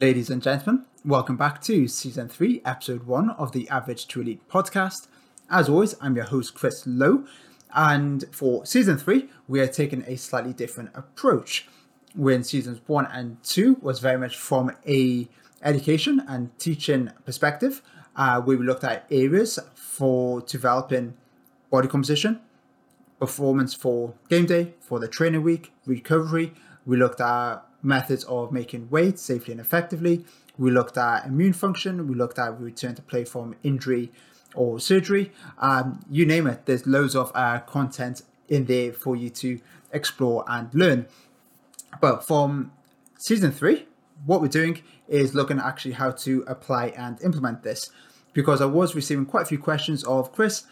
Ladies and gentlemen, welcome back to season three, episode one of the Average to Elite podcast. As always, I'm your host, Chris Lowe, and for season three, we are taking a slightly different approach. When seasons one and two was very much from a education and teaching perspective, uh, we looked at areas for developing body composition, performance for game day, for the training week, recovery. We looked at methods of making weight safely and effectively. We looked at immune function. We looked at return to play from injury or surgery. Um, you name it. There's loads of uh, content in there for you to explore and learn. But from season three, what we're doing is looking at actually how to apply and implement this. Because I was receiving quite a few questions of Chris,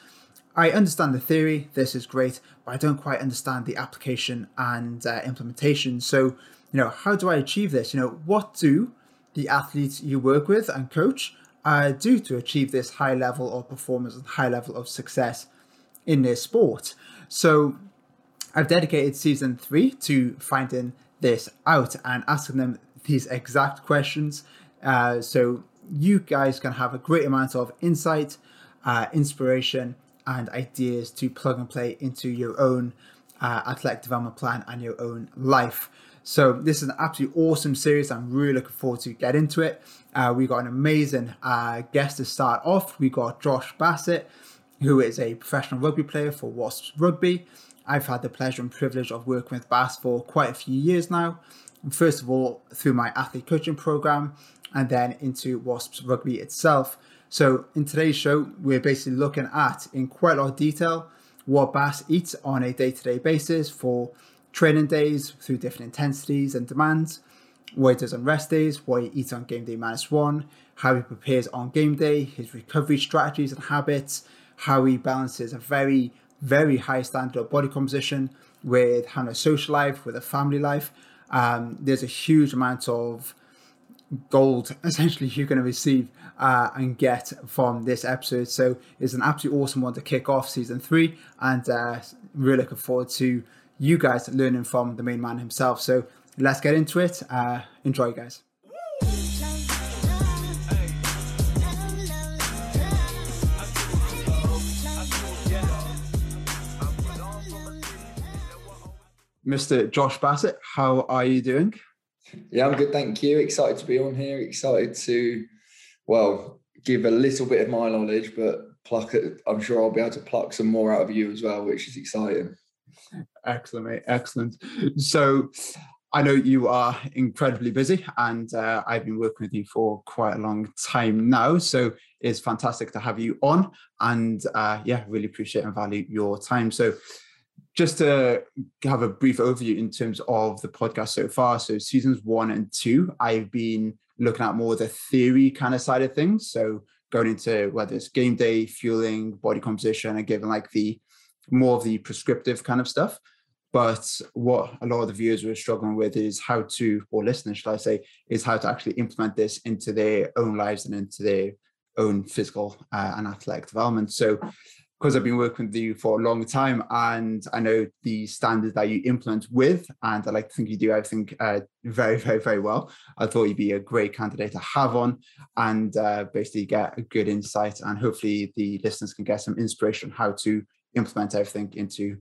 I understand the theory, this is great, but I don't quite understand the application and uh, implementation. So you know, how do I achieve this? You know, what do the athletes you work with and coach uh, do to achieve this high level of performance and high level of success in their sport? So I've dedicated season three to finding this out and asking them these exact questions. Uh, so you guys can have a great amount of insight, uh, inspiration, and ideas to plug and play into your own uh, athletic development plan and your own life. So this is an absolutely awesome series. I'm really looking forward to get into it. Uh, we got an amazing uh, guest to start off. We got Josh Bassett, who is a professional rugby player for Wasps Rugby. I've had the pleasure and privilege of working with Bass for quite a few years now. First of all, through my athlete coaching program, and then into Wasps Rugby itself. So in today's show, we're basically looking at in quite a lot of detail what Bass eats on a day-to-day basis for training days through different intensities and demands, what he does on rest days, what he eats on game day minus one, how he prepares on game day, his recovery strategies and habits, how he balances a very, very high standard of body composition with having a social life, with a family life. Um, there's a huge amount of gold essentially you're going to receive uh, and get from this episode. So it's an absolutely awesome one to kick off season three, and uh, really looking forward to you guys learning from the main man himself. So let's get into it. Uh, enjoy, guys. Mr. Josh Bassett, how are you doing? Yeah, I'm good, thank you. Excited to be on here. Excited to, well, give a little bit of my knowledge, but pluck it. I'm sure I'll be able to pluck some more out of you as well, which is exciting. Excellent, mate. Excellent. So I know you are incredibly busy, and uh, I've been working with you for quite a long time now. So it's fantastic to have you on, and uh, yeah, really appreciate and value your time. So just to have a brief overview in terms of the podcast so far. So seasons one and two, I've been looking at more the theory kind of side of things. So going into whether it's game day, fueling, body composition, and giving like the more of the prescriptive kind of stuff. But what a lot of the viewers were struggling with is how to, or listeners, should I say, is how to actually implement this into their own lives and into their own physical uh, and athletic development. So, because I've been working with you for a long time and I know the standards that you implement with, and I like to think you do everything uh, very, very, very well. I thought you'd be a great candidate to have on and uh, basically get a good insight, and hopefully the listeners can get some inspiration how to implement everything into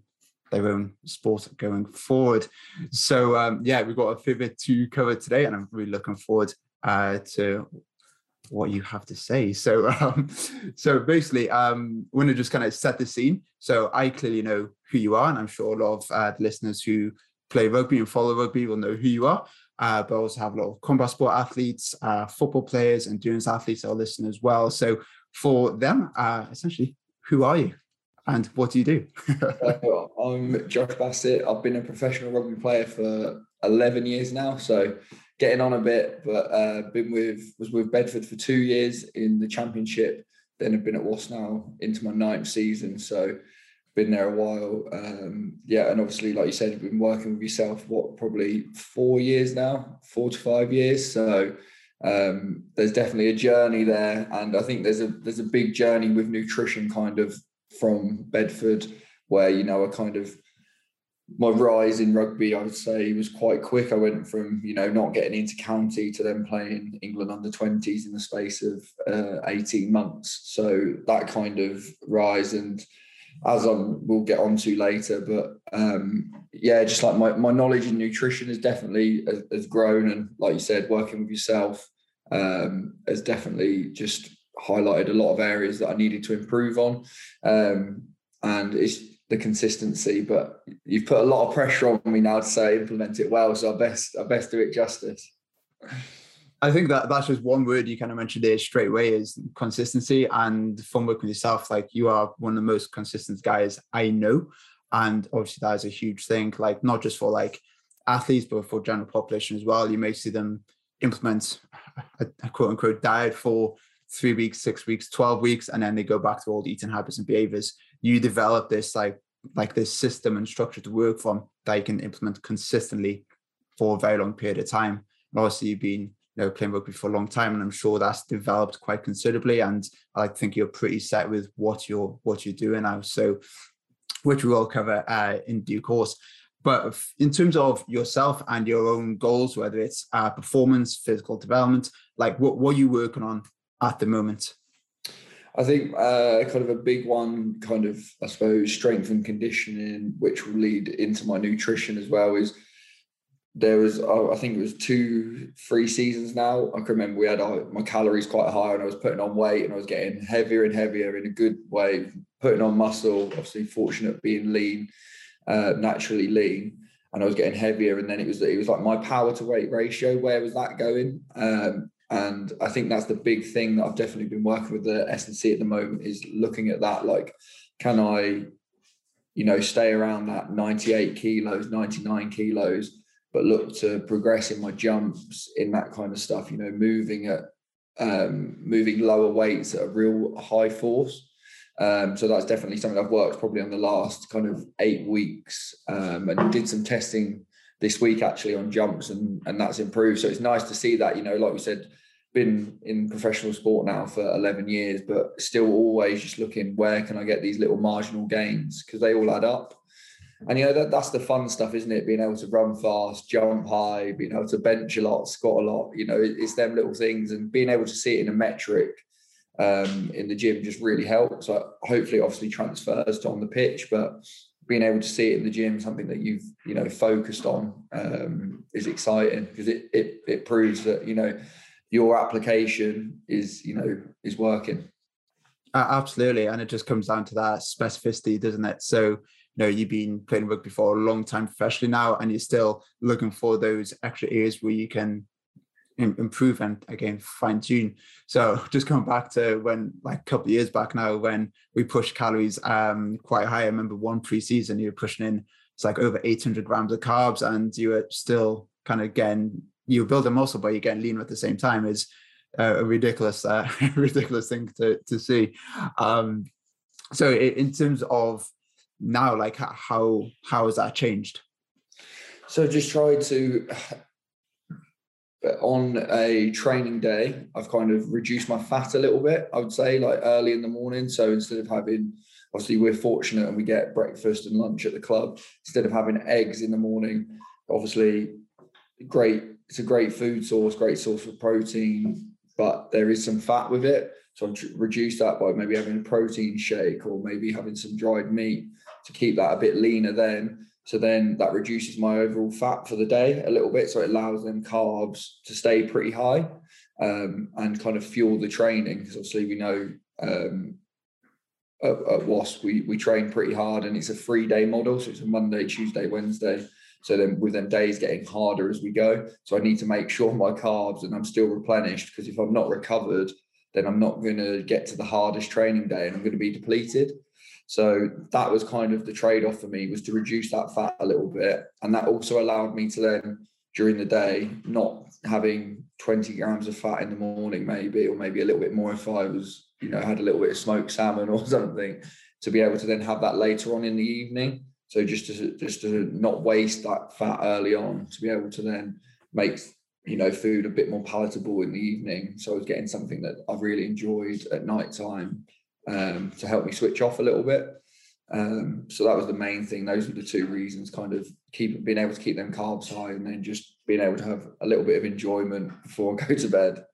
their own sport going forward. So um, yeah, we've got a fair to cover today, and I'm really looking forward uh, to what you have to say. So um, so basically, um, we're gonna just kind of set the scene. So I clearly know who you are, and I'm sure a lot of uh, listeners who play rugby and follow rugby will know who you are. Uh, but I also have a lot of combat sport athletes, uh, football players, endurance athletes that are listening as well. So for them, uh, essentially, who are you? And what do you do? I'm Josh Bassett. I've been a professional rugby player for 11 years now, so getting on a bit. But uh, been with was with Bedford for two years in the championship. Then I've been at Wasps now into my ninth season, so been there a while. Um, yeah, and obviously, like you said, you've been working with yourself. What probably four years now, four to five years. So um, there's definitely a journey there, and I think there's a there's a big journey with nutrition kind of from Bedford, where you know I kind of my rise in rugby, I would say, was quite quick. I went from you know not getting into county to then playing England under twenties in the space of uh, eighteen months. So that kind of rise, and as I we'll get on to later, but um, yeah, just like my, my knowledge in nutrition has definitely has, has grown, and like you said, working with yourself um, has definitely just highlighted a lot of areas that I needed to improve on. Um, and it's the consistency, but you've put a lot of pressure on me now to say implement it well. So I best I best do it justice. I think that that's just one word you kind of mentioned there straight away is consistency and from working with yourself. Like you are one of the most consistent guys I know. And obviously that is a huge thing, like not just for like athletes, but for general population as well. You may see them implement a, a quote unquote diet for three weeks, six weeks, 12 weeks, and then they go back to old eating habits and behaviors. You develop this like like this system and structure to work from that you can implement consistently for a very long period of time. And obviously you've been you know playing rugby for a long time and I'm sure that's developed quite considerably. And I think you're pretty set with what you're what you're doing now. So which we will cover uh, in due course. But in terms of yourself and your own goals, whether it's uh, performance, physical development, like what, what are you working on at the moment? I think uh, kind of a big one, kind of, I suppose, strength and conditioning, which will lead into my nutrition as well, is there was, I think it was two, three seasons now. I can remember we had my calories quite high and I was putting on weight and I was getting heavier and heavier in a good way, putting on muscle, obviously fortunate being lean, uh, naturally lean and I was getting heavier. And then it was it was like my power to weight ratio. Where was that going? Um, and I think that's the big thing that I've definitely been working with the S&C at the moment is looking at that. Like, can I, you know, stay around that 98 kilos, 99 kilos, but look to progress in my jumps in that kind of stuff, you know, moving at um, moving lower weights at a real high force. Um, so that's definitely something I've worked probably on the last kind of eight weeks um, and did some testing this week actually on jumps and and that's improved. So it's nice to see that, you know, like we said, been in professional sport now for 11 years, but still always just looking where can I get these little marginal gains because they all add up. And you know that that's the fun stuff, isn't it? Being able to run fast, jump high, being able to bench a lot, squat a lot. You know, it's them little things, and being able to see it in a metric um, in the gym just really helps. So hopefully, obviously, transfers to on the pitch, but being able to see it in the gym, something that you've you know focused on, um, is exciting because it, it it proves that you know your application is you know is working. Uh, absolutely, and it just comes down to that specificity, doesn't it? So you know you've been playing rugby for a long time professionally now, and you're still looking for those extra areas where you can improve and again fine tune. So just coming back to when like a couple of years back now when we pushed calories um quite high. I remember one preseason you were pushing in it's like over 800 grams of carbs and you were still kind of getting you build a muscle but you're getting leaner at the same time is a ridiculous uh, ridiculous thing to to see. Um so in terms of now like how how has that changed? So just try to on a training day, I've kind of reduced my fat a little bit. I would say like early in the morning. So instead of having, obviously we're fortunate and we get breakfast and lunch at the club. Instead of having eggs in the morning, obviously great. It's a great food source, great source of protein, but there is some fat with it. So I've reduced that by maybe having a protein shake or maybe having some dried meat to keep that a bit leaner then so then that reduces my overall fat for the day a little bit. So it allows them carbs to stay pretty high um, and kind of fuel the training. Because obviously we know um, at, at WASP we, we train pretty hard and it's a three day model. So it's a Monday, Tuesday, Wednesday. So then with them days getting harder as we go. So I need to make sure my carbs and I'm still replenished because if I'm not recovered, then I'm not going to get to the hardest training day and I'm going to be depleted. So that was kind of the trade off for me was to reduce that fat a little bit. And that also allowed me to then during the day, not having 20 grams of fat in the morning, maybe, or maybe a little bit more if I was, you know, had a little bit of smoked salmon or something, to be able to then have that later on in the evening. So just to just to not waste that fat early on, to be able to then make you know food a bit more palatable in the evening. So I was getting something that I've really enjoyed at night time um, to help me switch off a little bit. Um, so that was the main thing. Those were the two reasons, kind of keep being able to keep them carbs high and then just being able to have a little bit of enjoyment before I go to bed.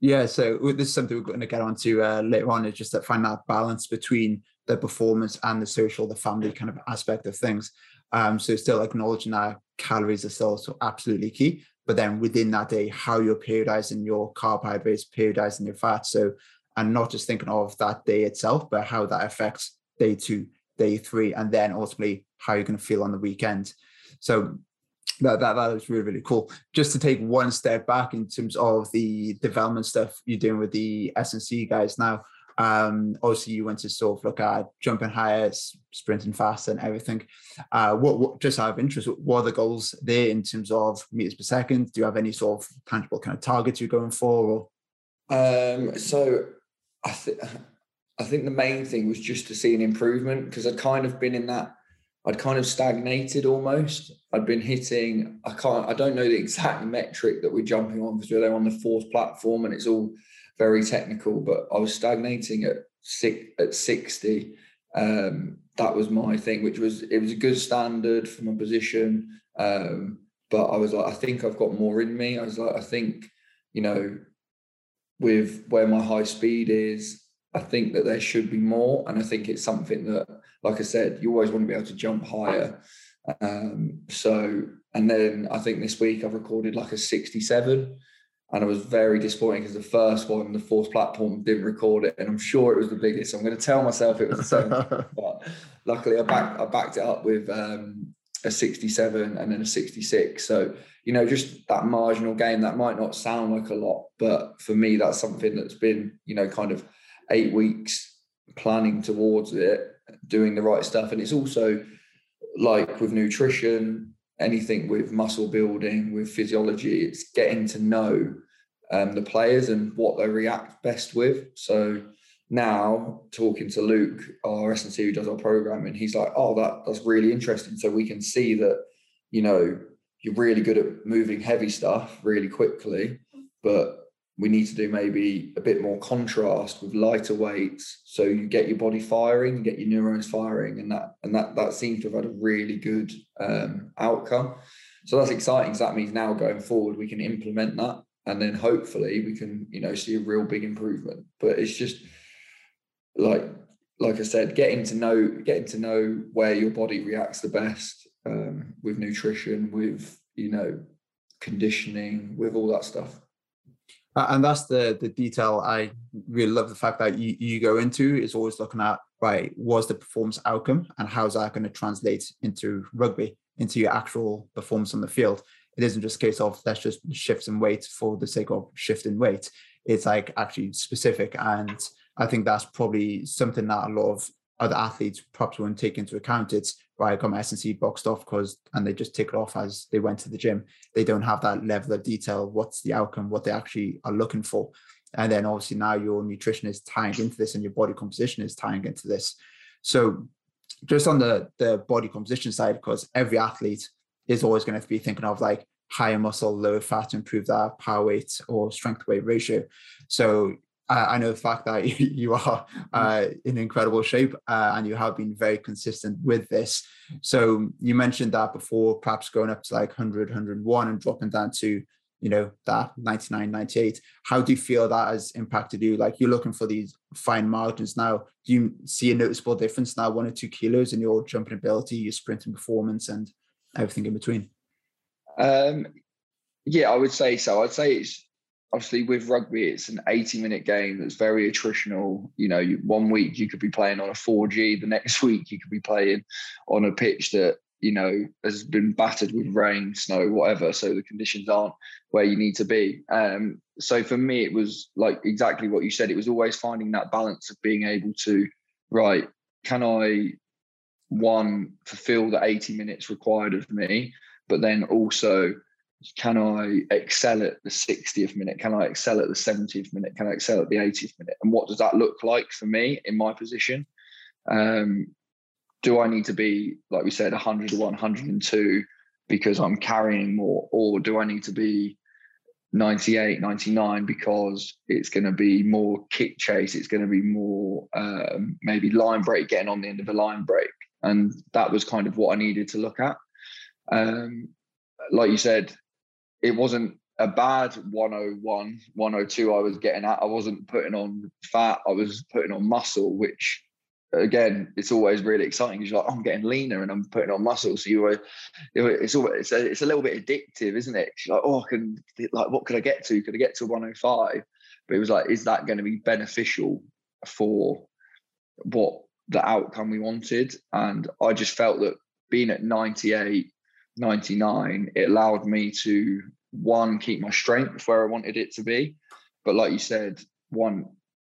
Yeah, so this is something we're going to get onto uh, later on. Is just that find that balance between the performance and the social, the family kind of aspect of things. Um, so still acknowledging that calories are still so absolutely key, but then within that day, how you're periodizing your carbohydrates, periodizing your fats. So and not just thinking of that day itself, but how that affects day two, day three, and then ultimately how you're going to feel on the weekend. So that, that that was really really cool. Just to take one step back in terms of the development stuff you're doing with the S&C guys now. Um, obviously, you went to sort of look at jumping higher, sprinting fast, and everything. Uh, what, what just out of interest, what are the goals there in terms of meters per second? Do you have any sort of tangible kind of targets you're going for? Or? Um, so I think I think the main thing was just to see an improvement because I'd kind of been in that I'd kind of stagnated almost. I'd been hitting, I can't, I don't know the exact metric that we're jumping on because we're on the force platform and it's all very technical, but I was stagnating at six at 60. Um, that was my thing, which was it was a good standard for my position. Um, but I was like, I think I've got more in me. I was like, I think, you know, with where my high speed is, I think that there should be more. And I think it's something that, like I said, you always want to be able to jump higher. Um, so, and then I think this week I've recorded like a 67. And I was very disappointed because the first one, the force platform, didn't record it. And I'm sure it was the biggest. I'm going to tell myself it was the same. but luckily, I, back, I backed it up with um, a 67 and then a 66. So, you know, just that marginal gain that might not sound like a lot, but for me, that's something that's been, you know, kind of eight weeks planning towards it, doing the right stuff. And it's also like with nutrition, anything with muscle building, with physiology, it's getting to know um, the players and what they react best with. So now talking to Luke, our S&C who does our program, and he's like, oh, that that's really interesting. So we can see that, you know, you're really good at moving heavy stuff really quickly, but we need to do maybe a bit more contrast with lighter weights. So you get your body firing you get your neurons firing and that and that that seems to have had a really good um, outcome. So that's exciting because that means now going forward we can implement that and then hopefully we can you know see a real big improvement. But it's just like like i said getting to know getting to know where your body reacts the best um, with nutrition with you know conditioning with all that stuff. And that's the the detail I really love the fact that you, you go into is always looking at right what's the performance outcome and how's that going to translate into rugby into your actual performance on the field. It isn't just a case of let's just shift some weight for the sake of shifting weight. It's like actually specific and i think that's probably something that a lot of other athletes perhaps won't take into account. It's right, I got my S&C boxed off because, and they just tick it off as they went to the gym. They don't have that level of detail. What's the outcome? What they actually are looking for. And then obviously now your nutrition is tying into this and your body composition is tying into this. So just on the, the body composition side, because every athlete is always going to be thinking of like higher muscle, lower fat improve that power weight or strength weight ratio. So I know the fact that you are uh, in incredible shape uh, and you have been very consistent with this. So you mentioned that before, perhaps going up to like 100, 101 and dropping down to, you know, that 99, 98. How do you feel that has impacted you? Like you're looking for these fine margins now. Do you see a noticeable difference now, one or two kilos in your jumping ability, your sprinting performance and everything in between? Um, yeah, I would say so. I'd say it's obviously with rugby, it's an 80 minute game that's very attritional. You know, one week you could be playing on a 4G, the next week you could be playing on a pitch that, you know, has been battered with rain, snow, whatever. So the conditions aren't where you need to be. Um, so for me, it was like exactly what you said. It was always finding that balance of being able to, right, can I, one, fulfill the 80 minutes required of me, but then also, can I excel at the 60th minute? Can I excel at the 70th minute? Can I excel at the 80th minute? And what does that look like for me in my position? Um, do I need to be, like we said, 101, 102 because I'm carrying more? Or do I need to be 98, 99 because it's going to be more kick chase. It's going to be more um, maybe line break, getting on the end of a line break. And that was kind of what I needed to look at. Um, like you said, it wasn't a bad 101, 102 I was getting at. I wasn't putting on fat, I was putting on muscle, which again, it's always really exciting because you're like, oh, I'm getting leaner and I'm putting on muscle. So you were, it's always, it's a, it's a little bit addictive, isn't it? You're like, oh, I can, like, what could I get to? Could I get to 105? But it was like, is that going to be beneficial for what the outcome we wanted? And I just felt that being at 98, 99, it allowed me to one, keep my strength where I wanted it to be. But like you said, one,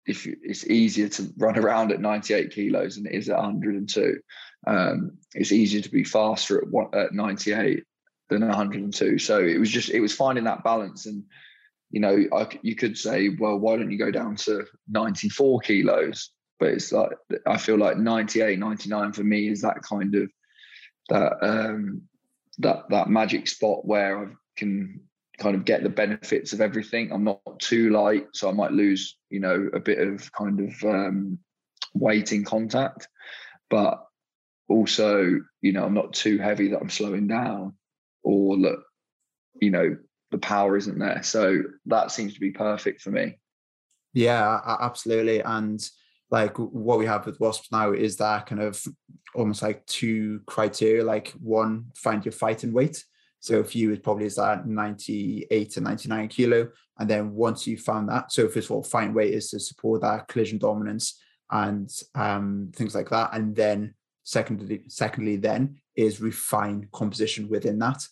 if it's easier to run around at 98 kilos than it is at 102. Um, it's easier to be faster at, one, at 98 than 102. So it was just it was finding that balance, and you know, I, you could say, well, why don't you go down to 94 kilos? But it's like I feel like 98, 99 for me is that kind of that um, that that magic spot where I can kind of get the benefits of everything. I'm not too light, so I might lose, you know, a bit of kind of um, weight in contact, but also, you know, I'm not too heavy that I'm slowing down, or that, you know, the power isn't there. So that seems to be perfect for me. Yeah, absolutely. And like what we have with wasps now is that kind of almost like two criteria like one find your fighting weight so for you, it probably is that 98 to 99 kilo. And then once you found that, so first of all, find weight is to support that collision dominance and um, things like that. And then secondly, secondly, then is refine composition within that.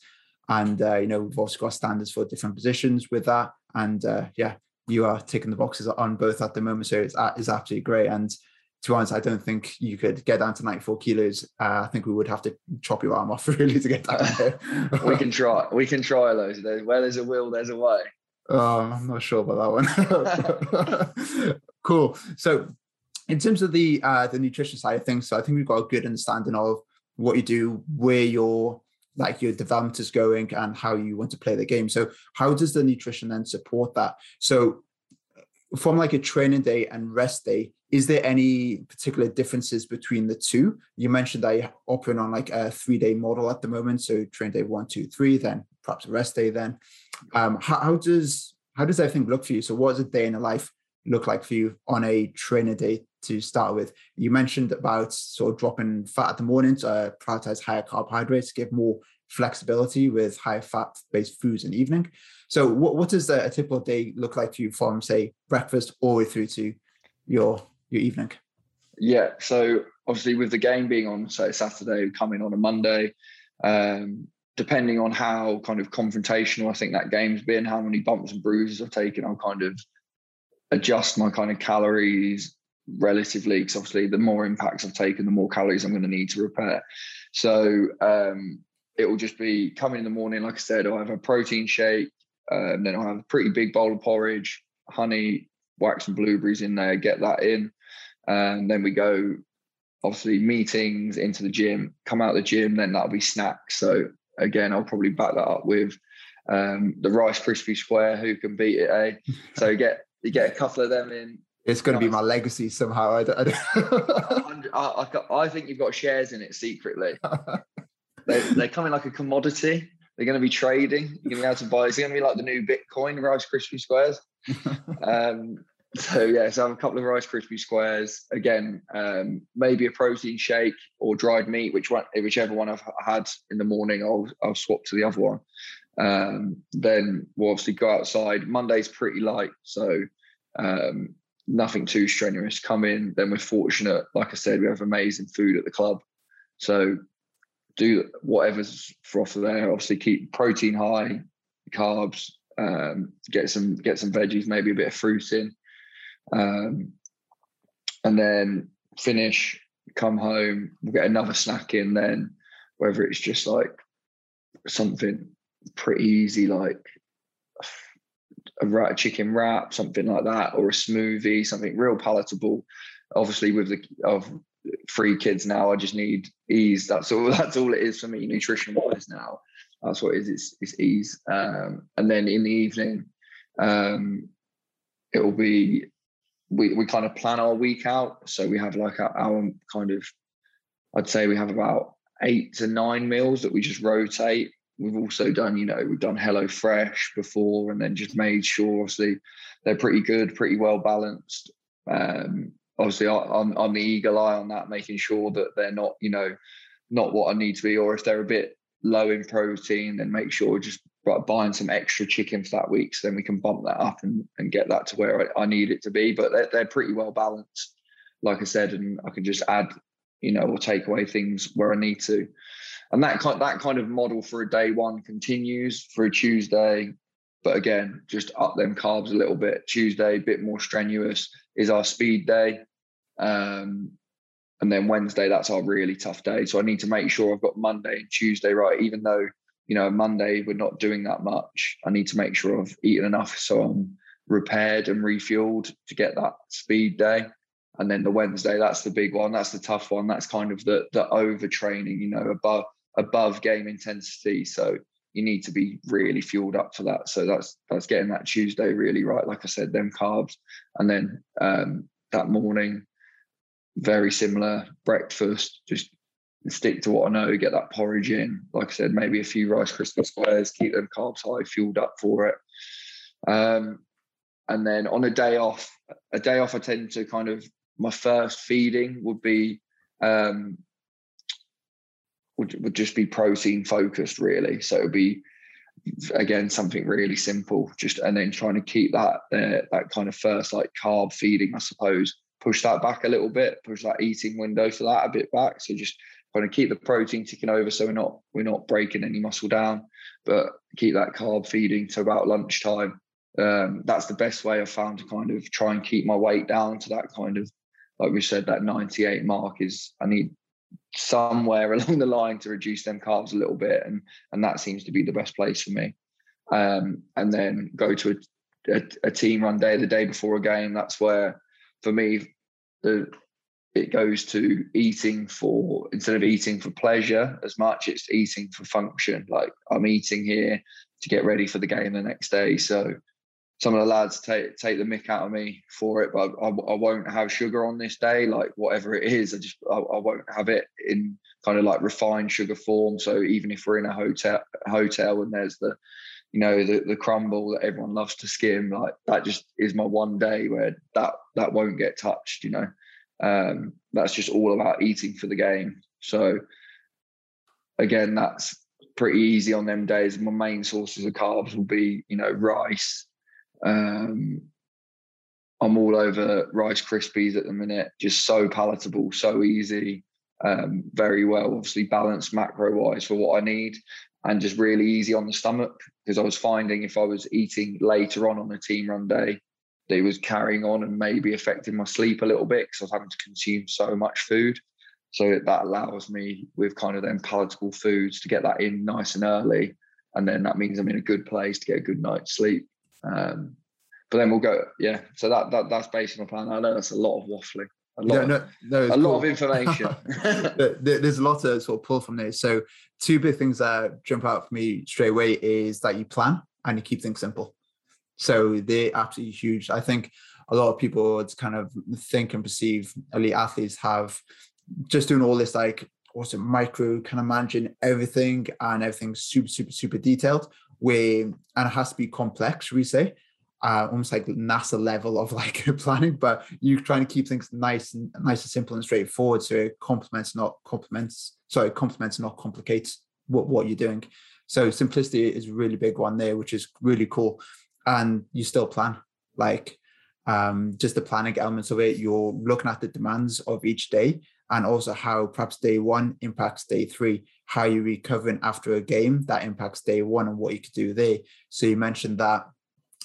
And uh, you know, we've also got standards for different positions with that. And uh, yeah, you are ticking the boxes on both at the moment. So it's, uh, it's absolutely great. And to be honest, I don't think you could get down to 94 kilos. Uh, I think we would have to chop your arm off really to get down there. we can try. We can try those. Where there's a will, there's a way. Oh, I'm not sure about that one. cool. So, in terms of the uh, the nutrition side of things, so I think we've got a good understanding of what you do, where your like your development is going, and how you want to play the game. So, how does the nutrition then support that? So, from like a training day and rest day, is there any particular differences between the two? You mentioned that you operate on like a three day model at the moment. So train day one, two, three, then perhaps a rest day then. Um, how, how, does how does everything look for you? So what does a day in a life look like for you on a trainer day to start with? You mentioned about sort of dropping fat at the morning to uh, prioritize higher carbohydrates, give more flexibility with higher fat based foods in the evening. So what, what does a, a typical day look like to you from say breakfast all the way through to your your evening? Yeah, so obviously with the game being on say Saturday, coming on a Monday, um, depending on how kind of confrontational I think that game's been, how many bumps and bruises I've taken, I'll kind of adjust my kind of calories relatively because obviously the more impacts I've taken, the more calories I'm going to need to repair. So um, it will just be coming in the morning, like I said, I'll have a protein shake, um, then I'll have a pretty big bowl of porridge, honey, wax and blueberries in there, get that in and then we go obviously meetings into the gym come out the gym then that'll be snacks so again i'll probably back that up with um, the Rice Krispie square who can beat it eh so get you get a couple of them in it's going to be my legacy somehow I, don't, I, I, I, think you've got shares in it secretly they, they're coming like a commodity they're going to be trading you're going to be able to buy it's going to be like the new bitcoin Rice Krispie squares um, so yeah, so I have a couple of Rice Krispie squares. Again, um, maybe a protein shake or dried meat, which one, whichever one I've had in the morning, I'll I'll swap to the other one. Um, then we'll obviously go outside. Monday's pretty light, so um, nothing too strenuous. Come in, then we're fortunate. Like I said, we have amazing food at the club, so do whatever's for offer there. Obviously, keep protein high, carbs. Um, get some get some veggies, maybe a bit of fruit in um, and then finish, come home, we'll get another snack in then, whether it's just like something pretty easy like a, chicken wrap, something like that, or a smoothie, something real palatable. Obviously, with the of three kids now, I just need ease. That's all. That's all it is for me, nutrition wise. Now, that's what it is. It's, it's ease. Um, and then in the evening, Um, it will be we we kind of plan our week out, so we have like our, our kind of I'd say we have about eight to nine meals that we just rotate. We've also done, you know, we've done Hello Fresh before, and then just made sure, obviously, they're pretty good, pretty well balanced. Um, obviously, I'm, I'm the eagle eye on that, making sure that they're not, you know, not what I need to be, or if they're a bit low in protein, then make sure just buying some extra chicken for that week, so then we can bump that up and, and get that to where I, I need it to be. But they're, they're pretty well balanced, like I said, and I can just add you know, or take away things where I need to. And that kind that kind of model for a day one continues for a Tuesday. But again, just up them carbs a little bit. Tuesday, a bit more strenuous, is our speed day. Um, and then Wednesday, that's our really tough day. So I need to make sure I've got Monday and Tuesday right, even though, you know, Monday we're not doing that much. I need to make sure I've eaten enough so I'm repaired and refueled to get that speed day and then the Wednesday, that's the big one. That's the tough one. That's kind of the the overtraining, you know, above above game intensity. So you need to be really fueled up for that. So that's that's getting that Tuesday really right. Like I said, them carbs, and then um, that morning, very similar breakfast. Just stick to what I know. Get that porridge in. Like I said, maybe a few Rice Krispie squares. Keep them carbs high, fueled up for it. Um, and then on a day off, a day off, I tend to kind of my first feeding would be um, would, would just be protein focused really. So it would be again something really simple just and then trying to keep that uh, that kind of first like carb feeding i suppose. Push that back a little bit push that eating window for that a bit back. So just kind of keep the protein ticking over so we're not we're not breaking any muscle down but keep that carb feeding to about lunchtime. Um, that's the best way i've found to kind of try and keep my weight down to that kind of like we said, that 98 mark is I need somewhere along the line to reduce them carbs a little bit, and and that seems to be the best place for me. Um, and then go to a, a, a team run day the day before a game. That's where, for me, the it goes to eating for instead of eating for pleasure as much, it's eating for function. Like I'm eating here to get ready for the game the next day. So some of the lads take take the mick out of me for it, but I, I, won't have sugar on this day, like whatever it is. I just I, I, won't have it in kind of like refined sugar form. So even if we're in a hotel hotel and there's the you know the the crumble that everyone loves to skim, like that just is my one day where that that won't get touched. You know, um, that's just all about eating for the game. So again, that's pretty easy on them days. My main sources of carbs will be you know rice um, I'm all over Rice Krispies at the minute. Just so palatable, so easy, um, very well, obviously balanced macro wise for what I need, and just really easy on the stomach. Because I was finding if I was eating later on on a team run day, they was carrying on and maybe affecting my sleep a little bit because I was having to consume so much food. So that allows me with kind of them palatable foods to get that in nice and early. And then that means I'm in a good place to get a good night's sleep. Um, but then we'll go, yeah. So that, that that's based on my plan. I know that's a lot of waffling. A lot, no, no, no, a cool. lot of information. There's a lot to sort of pull from this. So two big things that jump out for me straight away is that you plan and you keep things simple. So they're absolutely huge. I think a lot of people would kind of think and perceive elite athletes have just doing all this like it micro kind of managing everything and everything's super super super detailed where and it has to be complex, should we say, uh, almost like NASA level of like planning, but you're trying to keep things nice and nice and simple and straightforward, so it complements not complements. Sorry, complements not complicates what what you're doing. So simplicity is a really big one there, which is really cool, and you still plan like um, just the planning elements of it. You're looking at the demands of each day and also how perhaps day one impacts day three, how you're recovering after a game that impacts day one and what you could do there. So you mentioned that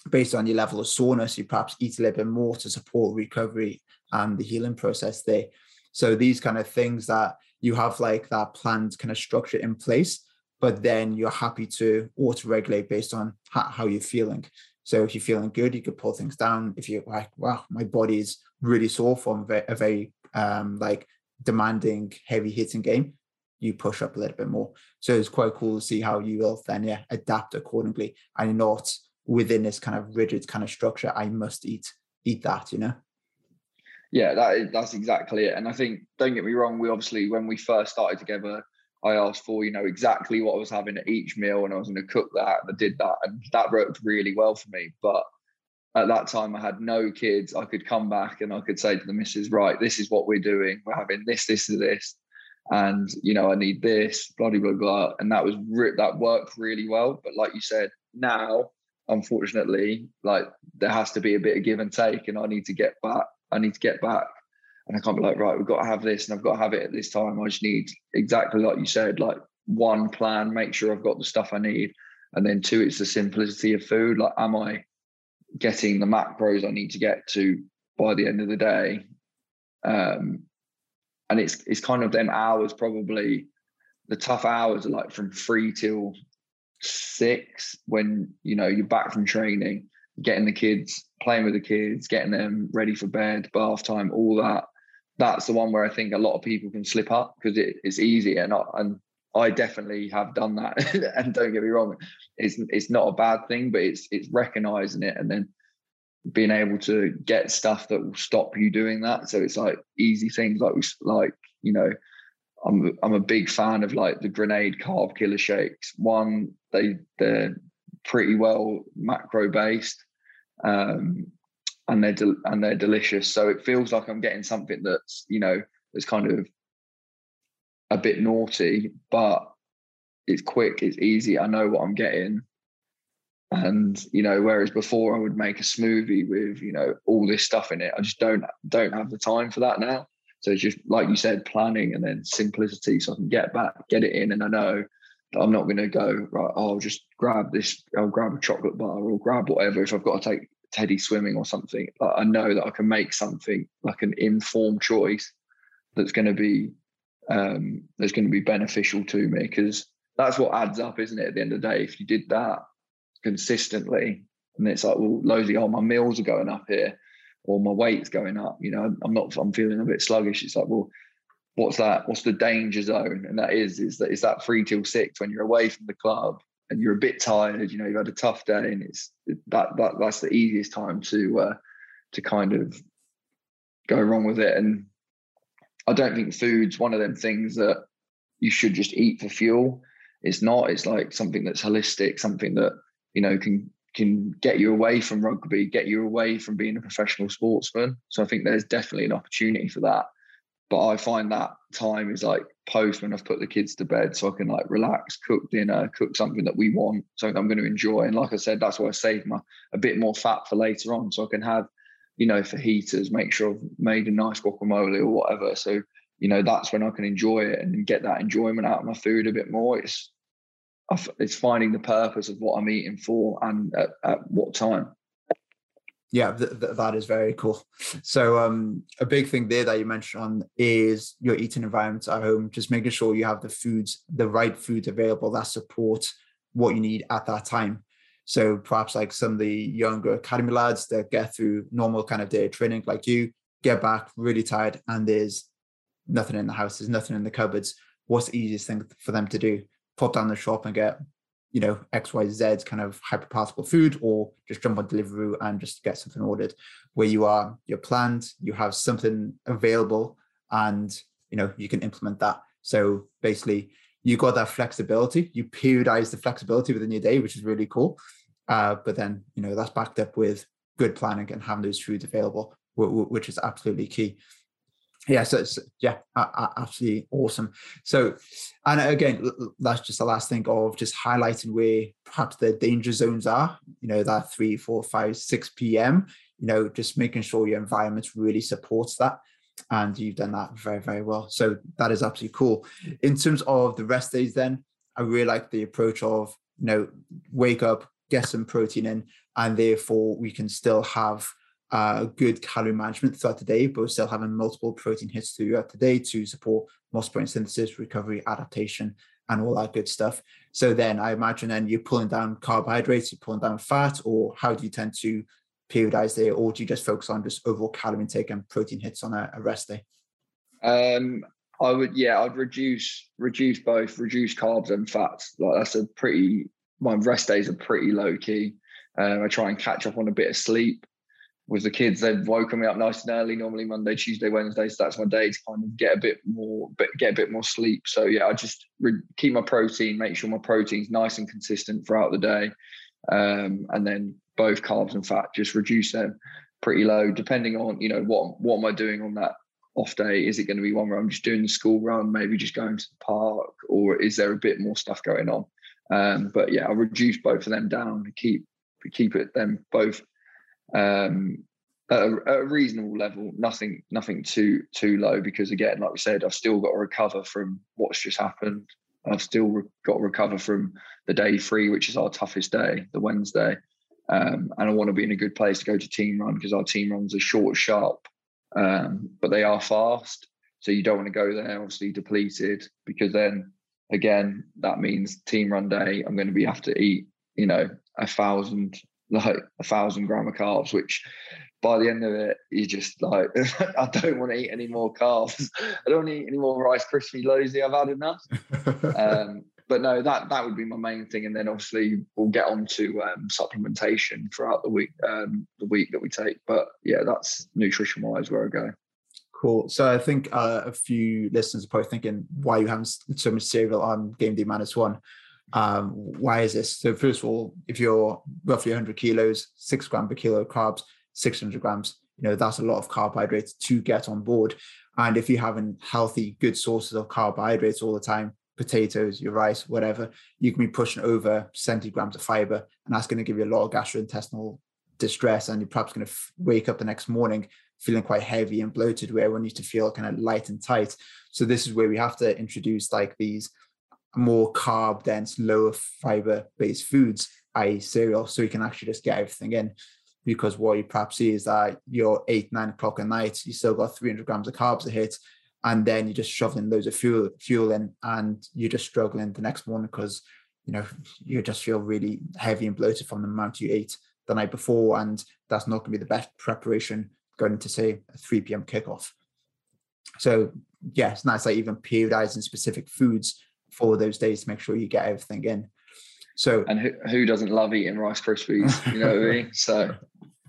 based on your level of soreness, you perhaps eat a little bit more to support recovery and the healing process there. So these kind of things that you have like that planned kind of structure in place, but then you're happy to auto-regulate based on how you're feeling. So if you're feeling good, you could pull things down. If you're like, wow, my body is really sore from a very um, like demanding, heavy hitting game, you push up a little bit more. So it's quite cool to see how you will then yeah adapt accordingly and not within this kind of rigid kind of structure. I must eat eat that, you know. Yeah, that is, that's exactly it. And I think, don't get me wrong, we obviously when we first started together, I asked for you know exactly what I was having at each meal, and I was going to cook that. And I did that, and that worked really well for me. But at that time, I had no kids. I could come back and I could say to the missus, right, this is what we're doing. We're having this, this, and this and you know I need this, blah blah blah, and that was that worked really well. But like you said, now unfortunately, like there has to be a bit of give and take, and I need to get back. I need to get back, and I can't be like right, we've got to have this, and I've got to have it at this time. I just need exactly like you said, like one plan, make sure I've got the stuff I need, and then two, it's the simplicity of food. Like, am I getting the macros I need to get to by the end of the day? Um, and it's it's kind of them hours probably the tough hours are like from three till six when you know you're back from training getting the kids playing with the kids getting them ready for bed bath time all that. That's the one where i think a lot of people can slip up because it, it's easy and I, and I definitely have done that. And don't get me wrong it's it's not a bad thing but it's it's recognizing it and then being able to get stuff that will stop you doing that. So it's like easy things like like, you know, I'm I'm a big fan of like the Grenade Carb Killa shakes. One, they they're pretty well macro based, um, and they're del- and they're delicious. So it feels like I'm getting something that's you know that's kind of a bit naughty, but it's quick, it's easy. I know what I'm getting, and you know whereas before i would make a smoothie with you know all this stuff in it i just don't don't have the time for that now. So it's just like you said planning and then simplicity so i can get back get it in and i know that i'm not going to go right oh, i'll just grab this i'll grab a chocolate bar or grab whatever if i've got to take teddy swimming or something. I know that i can make something like an informed choice that's going to be um that's going to be beneficial to me because that's what adds up isn't it at the end of the day? If you did that consistently. And it's like, well, Losey, oh, my meals are going up here, or my weight's going up. You know, I'm not, I'm feeling a bit sluggish. It's like, well, what's that? What's the danger zone? And that is, is that is that three till six when you're away from the club and you're a bit tired. You know, you've had a tough day, and it's that that that's the easiest time to uh, to kind of go wrong with it. And I don't think food's one of them things that you should just eat for fuel. It's not. It's like something that's holistic, something that you know can can get you away from rugby, get you away from being a professional sportsman. So I think there's definitely an opportunity for that. But I find that time is like post when I've put the kids to bed so I can like relax, cook dinner, cook something that we want, something I'm going to enjoy. And like I said, that's why I save my a bit more fat for later on. So I can have, you know, fajitas, make sure I've made a nice guacamole or whatever. So, you know, that's when I can enjoy it and get that enjoyment out of my food a bit more. It's it's finding the purpose of what I'm eating for and at, at what time. Yeah, th- th- that is very cool. So, um, a big thing there that you mentioned on is your eating environment at home. Just making sure you have the foods, the right foods available that support what you need at that time. So, perhaps like some of the younger academy lads that get through normal kind of day training, like you, get back really tired, and there's nothing in the house, there's nothing in the cupboards. What's the easiest thing for them to do? Pop down the shop and get you know xyz kind of hyper food or just jump on deliveroo and just get something ordered. Where you are you're planned you have something available and you know you can implement that. So basically you got that flexibility you periodize the flexibility within your day which is really cool. Uh, but then you know that's backed up with good planning and having those foods available which is absolutely key yeah so yeah absolutely awesome. So and again that's just the last thing of just highlighting where perhaps the danger zones are you know that 3 4 5 6 p.m you know just making sure your environment really supports that and you've done that very very well. So that is absolutely cool. In terms of the rest days then i really like the approach of you know wake up get some protein in and therefore we can still have uh, good calorie management throughout the day, but still having multiple protein hits throughout the day to support muscle protein synthesis, recovery, adaptation, and all that good stuff. So then I imagine then you're pulling down carbohydrates, you're pulling down fat, or how do you tend to periodize there, or do you just focus on just overall calorie intake and protein hits on a, a rest day? Um, I would, yeah, I'd reduce reduce both, reduce carbs and fats. Like that's a pretty my rest days are pretty low key. Um, I try and catch up on a bit of sleep with the kids. They've woken me up nice and early, normally Monday, Tuesday, Wednesday. So that's my day to kind of get a bit more, get a bit more sleep. So yeah, I just re- keep my protein, make sure my protein's nice and consistent throughout the day, um, and then both carbs and fat, just reduce them pretty low, depending on you know what what am I doing on that off day? Is it going to be one where I'm just doing the school run, maybe just going to the park, or is there a bit more stuff going on? Um, but yeah, I'll reduce both of them down and keep keep it them both um, at a, at a, reasonable level. Nothing nothing too too low because again, like we said, I've still got to recover from what's just happened. I've still re- got to recover from the day three, which is our toughest day, the Wednesday. Um, and I want to be in a good place to go to team run because our team runs are short, sharp, um, but they are fast. So you don't want to go there obviously depleted because then again that means team run day. I'm going to be have to eat you know a thousand like a thousand gram of carbs, which by the end of it, you just like, I don't want to eat any more carbs. I don't eat any more Rice Krispie Losey. I've had enough. um, but no, that that would be my main thing, and then obviously we'll get on to um, supplementation throughout the week, um, the week that we take. But yeah, that's nutrition wise where I go. Cool. So I think uh, a few listeners are probably thinking, why you having so much cereal on game day minus one? Um, why is this? So first of all, if you're roughly 100 kilos, six gram per kilo carbs, 600 grams, you know that's a lot of carbohydrates to get on board. And if you're having healthy, good sources of carbohydrates all the time, potatoes, your rice, whatever, you can be pushing over 70 grams of fiber, and that's going to give you a lot of gastrointestinal distress. And you're perhaps going to f- wake up the next morning feeling quite heavy and bloated, where we need to feel kind of light and tight. So this is where we have to introduce like these more carb dense, lower fiber based foods, i.e., cereal, so you can actually just get everything in. Because what you perhaps see is that you're eight, nine o'clock at night, you still got 300 grams of carbs to hit, and then you're just shoveling loads of fuel, fuel in, and you're just struggling the next morning because you know you just feel really heavy and bloated from the amount you ate the night before, and that's not going to be the best preparation going into say a 3 p.m. kickoff. So yeah, it's nice like even periodizing specific foods for those days to make sure you get everything in. So and who, who doesn't love eating Rice Krispies? You know what I mean? So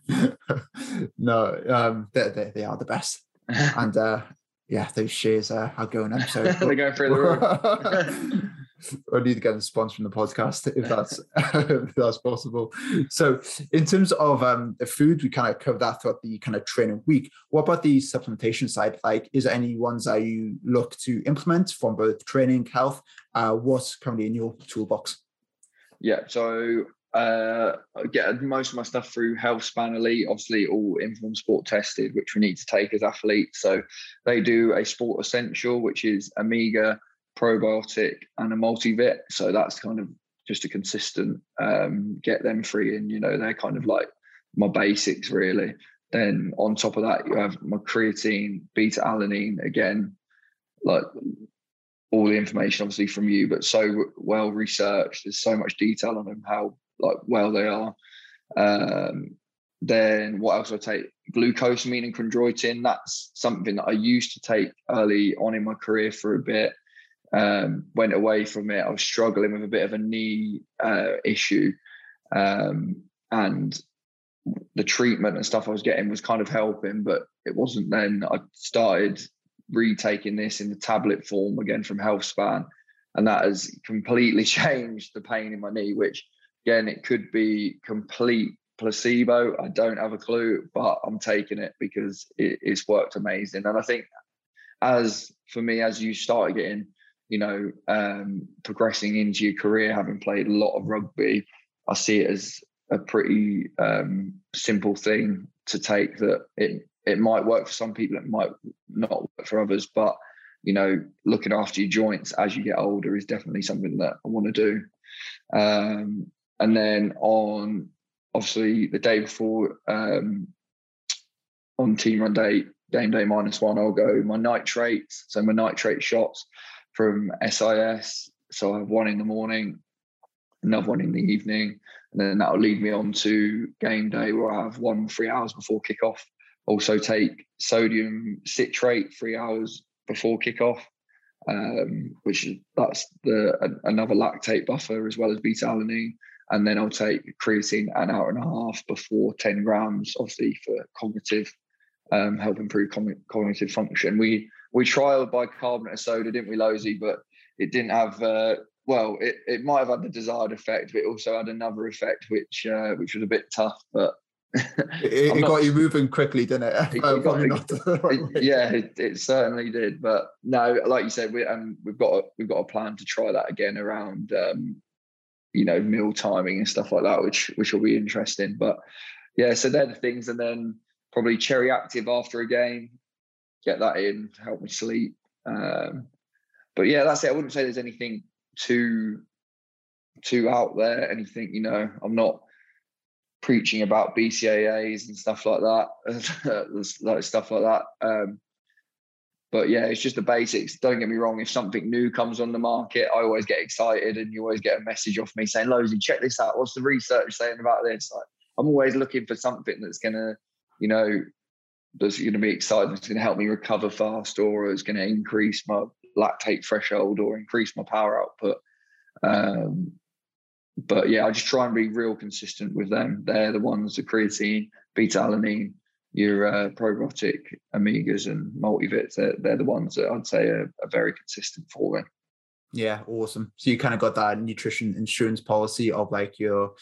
no, um, they, they, they are the best, and uh, yeah, those shares uh, are going up. So they're going through the roof. I need to get a sponsor from the podcast if that's if that's possible. So, in terms of um, the food, we kind of covered that throughout the kind of training week. What about the supplementation side? Like, is there any ones that you look to implement from both training, health? Uh, what's currently in your toolbox? Yeah, so uh, I get most of my stuff through Healthspan Elite, obviously all informed sport tested, which we need to take as athletes. So they do a sport essential, which is Omega probiotic and a multivit. So that's kind of just a consistent um, get them free and you know they're kind of like my basics really. Then on top of that you have my creatine, beta alanine again, like all the information obviously from you, but so well researched. There's so much detail on them how like well they are. Um, then what else I take? Glucosamine and chondroitin. That's something that I used to take early on in my career for a bit um, went away from it. I was struggling with a bit of a knee uh, issue, um, and the treatment and stuff I was getting was kind of helping, but it wasn't. Then I started retaking this in the tablet form again from Healthspan, and that has completely changed the pain in my knee. Which again, it could be complete placebo. I don't have a clue, but I'm taking it because it, it's worked amazing. And I think as for me, as you started getting you know, um, progressing into your career, having played a lot of rugby, I see it as a pretty um, simple thing to take. That it it might work for some people, it might not work for others, but you know, looking after your joints as you get older is definitely something that I want to do. Um, and then on obviously the day before um, on team run day, game day minus one, I'll go my nitrates, so my nitrate shots from SIS. So I have one in the morning, another one in the evening, and then that'll lead me on to game day where I have one three hours before kickoff. Also take sodium citrate three hours before kickoff, um, which that's the another lactate buffer as well as beta alanine. and then I'll take creatine an hour and a half before 10 grams, obviously for cognitive, um, help improve cognitive function. We we trialed bicarbonate of soda, didn't we, Losey? But it didn't have. Uh, well, it, it might have had the desired effect, but it also had another effect which uh, which was a bit tough. But it, it got you moving quickly, didn't it? it, it got, right yeah, it, certainly did. But no, like you said, we um, we've got a, we've got a plan to try that again around um, you know meal timing and stuff like that, which which will be interesting. But yeah, so they're the things, and then probably cherry active after a game, get that in, help me sleep. Um, but yeah, that's it. I wouldn't say there's anything too too out there. Anything you know, I'm not preaching about BCAAs and stuff like that, like stuff like that. Um, but yeah, it's just the basics. Don't get me wrong. If something new comes on the market, I always get excited, and you always get a message off me saying, "Losey, check this out. What's the research saying about this?" Like, I'm always looking for something that's gonna, you know, that's going to be exciting. It's going to help me recover fast, or it's going to increase my lactate threshold, or increase my power output. Um, but yeah, I just try and be real consistent with them. They're the ones, the creatine, beta alanine, your uh, probiotic omegas and multivits. They're, they're the ones that I'd say are, are very consistent for me. Yeah, awesome. So you kind of got that nutrition insurance policy of like your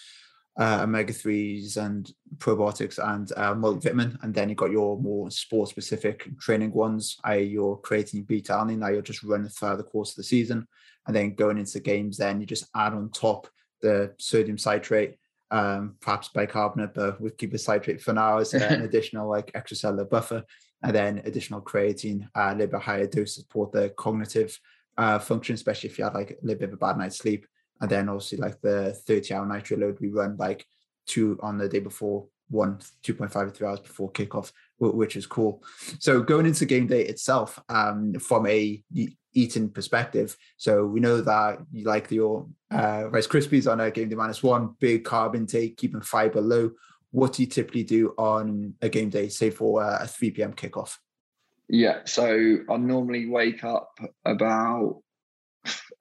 uh, omega threes and probiotics and uh, multivitamin, and then you got your more sport specific training ones, i.e., your creatine beta alanine. Now you're just running throughout the course of the season, and then going into games, then you just add on top the sodium citrate, um, perhaps bicarbonate, but we keep the citrate for now as an additional like extracellular buffer, and then additional creatine, uh, a little bit higher dose to support the cognitive uh, function, especially if you had like a little bit of a bad night's sleep. And then obviously like the 30 hour nitro load, we run like two on the day before, one 2.5 to three hours before kickoff, which is cool. So going into game day itself, um, from a eating perspective. So we know that you like your uh, Rice Krispies on a game day minus one, big carb intake, keeping fiber low. What do you typically do on a game day, say for a 3 p.m. kickoff? Yeah, so I normally wake up about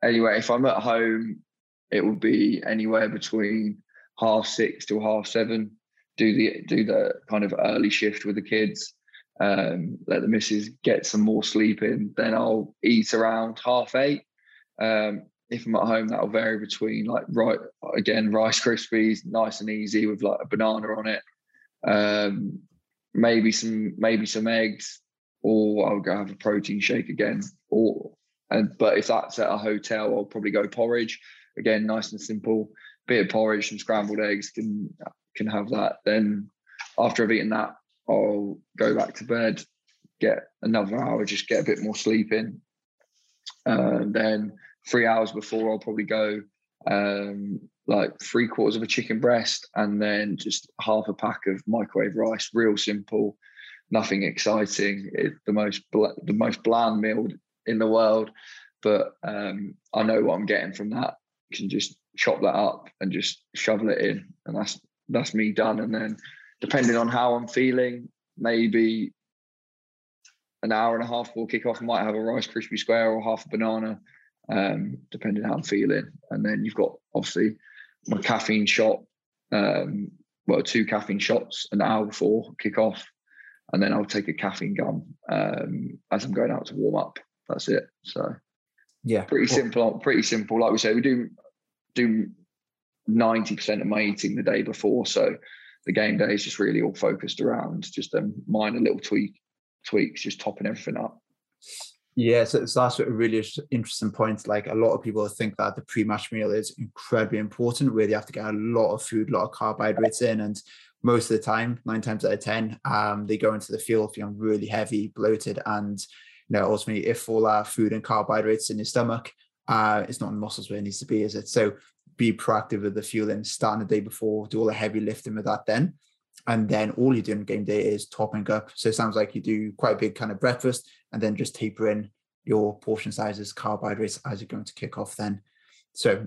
anyway. If I'm at home, it will be anywhere between half six to half seven. Do the do the kind of early shift with the kids, um, let the missus get some more sleep in. Then I'll eat around half eight. Um, if I'm at home, that'll vary between like right again Rice Krispies, nice and easy with like a banana on it. Um, maybe some maybe some eggs, or I'll go have a protein shake again. Or and but if that's at a hotel, I'll probably go porridge again, nice and simple. Bit of porridge, some scrambled eggs can can have that. Then after I've eaten that, I'll go back to bed, get another hour, just get a bit more sleep in. And then three hours before, I'll probably go um, like three quarters of a chicken breast and then just half a pack of microwave rice. Real simple, nothing exciting. It's the most bl- the most bland meal in the world, but um, I know what I'm getting from that. Can just chop that up and just shovel it in, and that's that's me done. And then depending on how I'm feeling, maybe an hour and a half before kickoff, I might have a Rice Krispie Square or half a banana, um, depending how I'm feeling. And then you've got obviously my caffeine shot, um, well, two caffeine shots an hour before kickoff. And then I'll take a caffeine gum um, as I'm going out to warm up. That's it. So, yeah, pretty simple. Pretty simple. Like we say, we do do ninety percent of my eating the day before. So the game day is just really all focused around just them minor little tweak tweaks, just topping everything up. Yeah, so, so that's a really interesting point. Like a lot of people think that the pre-match meal is incredibly important, where they have to get a lot of food, a lot of carbohydrates in, and most of the time, nine times out of ten, um, they go into the field feeling really heavy, bloated, and you know ultimately, if all our food and carbohydrates in your stomach, uh, it's not in muscles where it needs to be, is it? So be proactive with the fueling, starting the day before, do all the heavy lifting with that then. And then all you do on game day is topping up. So it sounds like you do quite a big kind of breakfast and then just taper in your portion sizes, carbohydrates as you're going to kick off then. So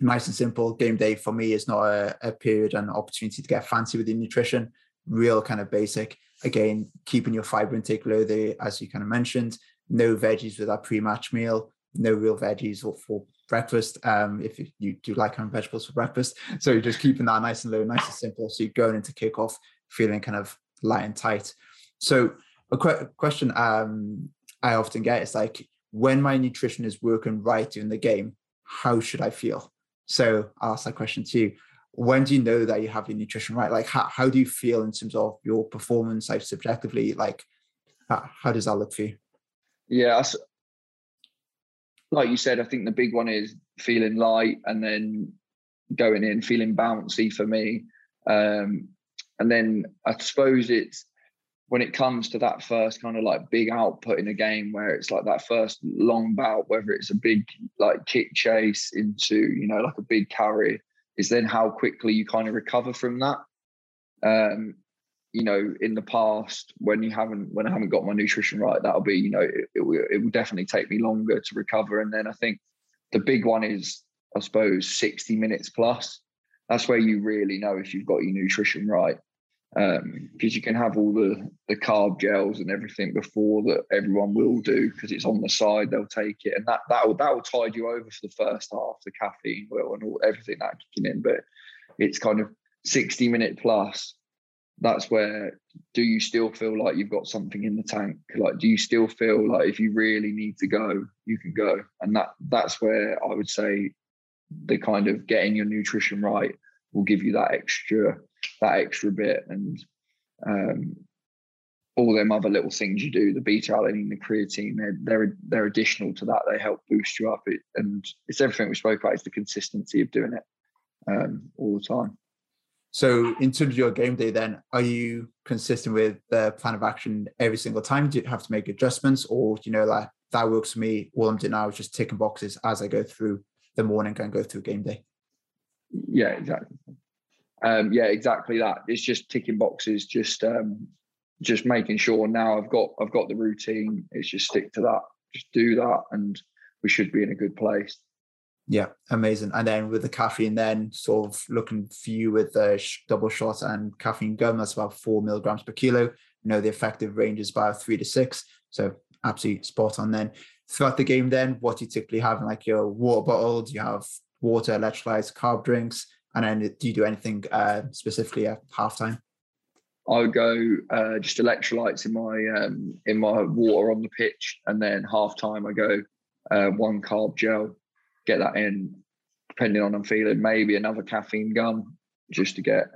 nice and simple. Game day for me is not a, a period and opportunity to get fancy with your nutrition, real kind of basic. Again, keeping your fiber intake low there, as you kind of mentioned, no veggies with that pre-match meal, no real veggies or for breakfast um, if you do like having vegetables for breakfast. So you're just keeping that nice and low, nice and simple. So you're going into kickoff feeling kind of light and tight. So a que- question um, I often get is like, when my nutrition is working right during the game, how should I feel? So I'll ask that question to you. When do you know that you have your nutrition right? Like, how, how do you feel in terms of your performance, like subjectively? Like, how, how does that look for you? Yeah, like you said, I think the big one is feeling light and then going in feeling bouncy for me. Um, and then I suppose it's when it comes to that first kind of like big output in a game where it's like that first long bout, whether it's a big like kick chase into, you know, like a big carry, is then how quickly you kind of recover from that. Um, you know, in the past when you haven't when I haven't got my nutrition right, that'll be you know it, it, will, it will definitely take me longer to recover. And then I think the big one is I suppose sixty minutes plus. That's where you really know if you've got your nutrition right, because um, you can have all the the carb gels and everything before that everyone will do because it's on the side they'll take it. And that that will that will tide you over for the first half the caffeine will and all everything that kicking in. But it's kind of 60 minute plus that's where do you still feel like you've got something in the tank? Like do you still feel like if you really need to go you can go? And that that's where i would say the kind of getting your nutrition right will give you that extra that extra bit and um, all them other little things you do the beta alanine the creatine they're, they're they're additional to that they help boost you up it, and it's everything we spoke about it's the consistency of doing it um, all the time so in terms of your game day, then are you consistent with the plan of action every single time? Do you have to make adjustments, or you know like that works for me? All I'm doing now is just ticking boxes as I go through the morning and go through game day. Yeah, exactly. Um, yeah, exactly that. It's just ticking boxes, just um, just making sure now I've got I've got the routine. It's just stick to that, just do that, and we should be in a good place. Yeah, amazing. And then with the caffeine, then sort of looking for you with the double shot and caffeine gum, that's about four milligrams per kilo. You know, the effective range is about three to six. So absolutely spot on then. Throughout the game, then, what do you typically have like your water bottle? Do you have water, electrolytes, carb drinks? And then do you do anything uh, specifically at halftime? I would go uh, just electrolytes in my um, in my water on the pitch, and then halftime I go uh, one carb gel get that in, depending on I'm feeling, maybe another caffeine gum just to get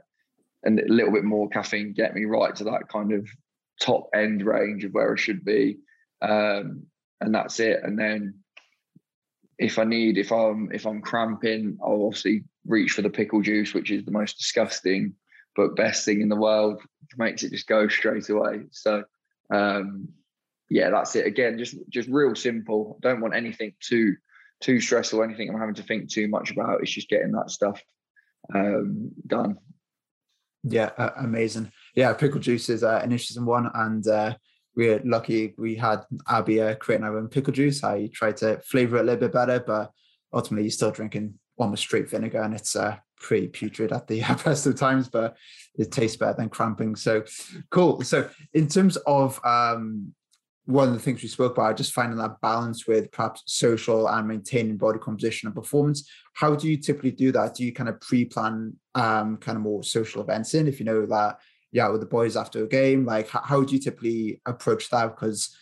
a little bit more caffeine, get me right to that kind of top end range of where I should be. Um, and that's it. And then if I need, if I'm if I'm cramping, I'll obviously reach for the pickle juice, which is the most disgusting but best thing in the world. It makes it just go straight away. So um, yeah, that's it. Again, just just real simple. Don't want anything too too stressful, anything I'm having to think too much about. It's just getting that stuff um, done. Yeah, uh, amazing. Yeah, pickle juice is uh, an interesting one, and uh, we're lucky we had uh, creating our own pickle juice. I tried to flavor it a little bit better, but ultimately you're still drinking almost straight vinegar, and it's uh, pretty putrid at the best of times, but it tastes better than cramping. So cool. So in terms of um, one of the things we spoke about, just finding that balance with perhaps social and maintaining body composition and performance. How do you typically do that? Do you kind of pre-plan um, kind of more social events in if you know that yeah with the boys after a game? Like how, do you typically approach that? Because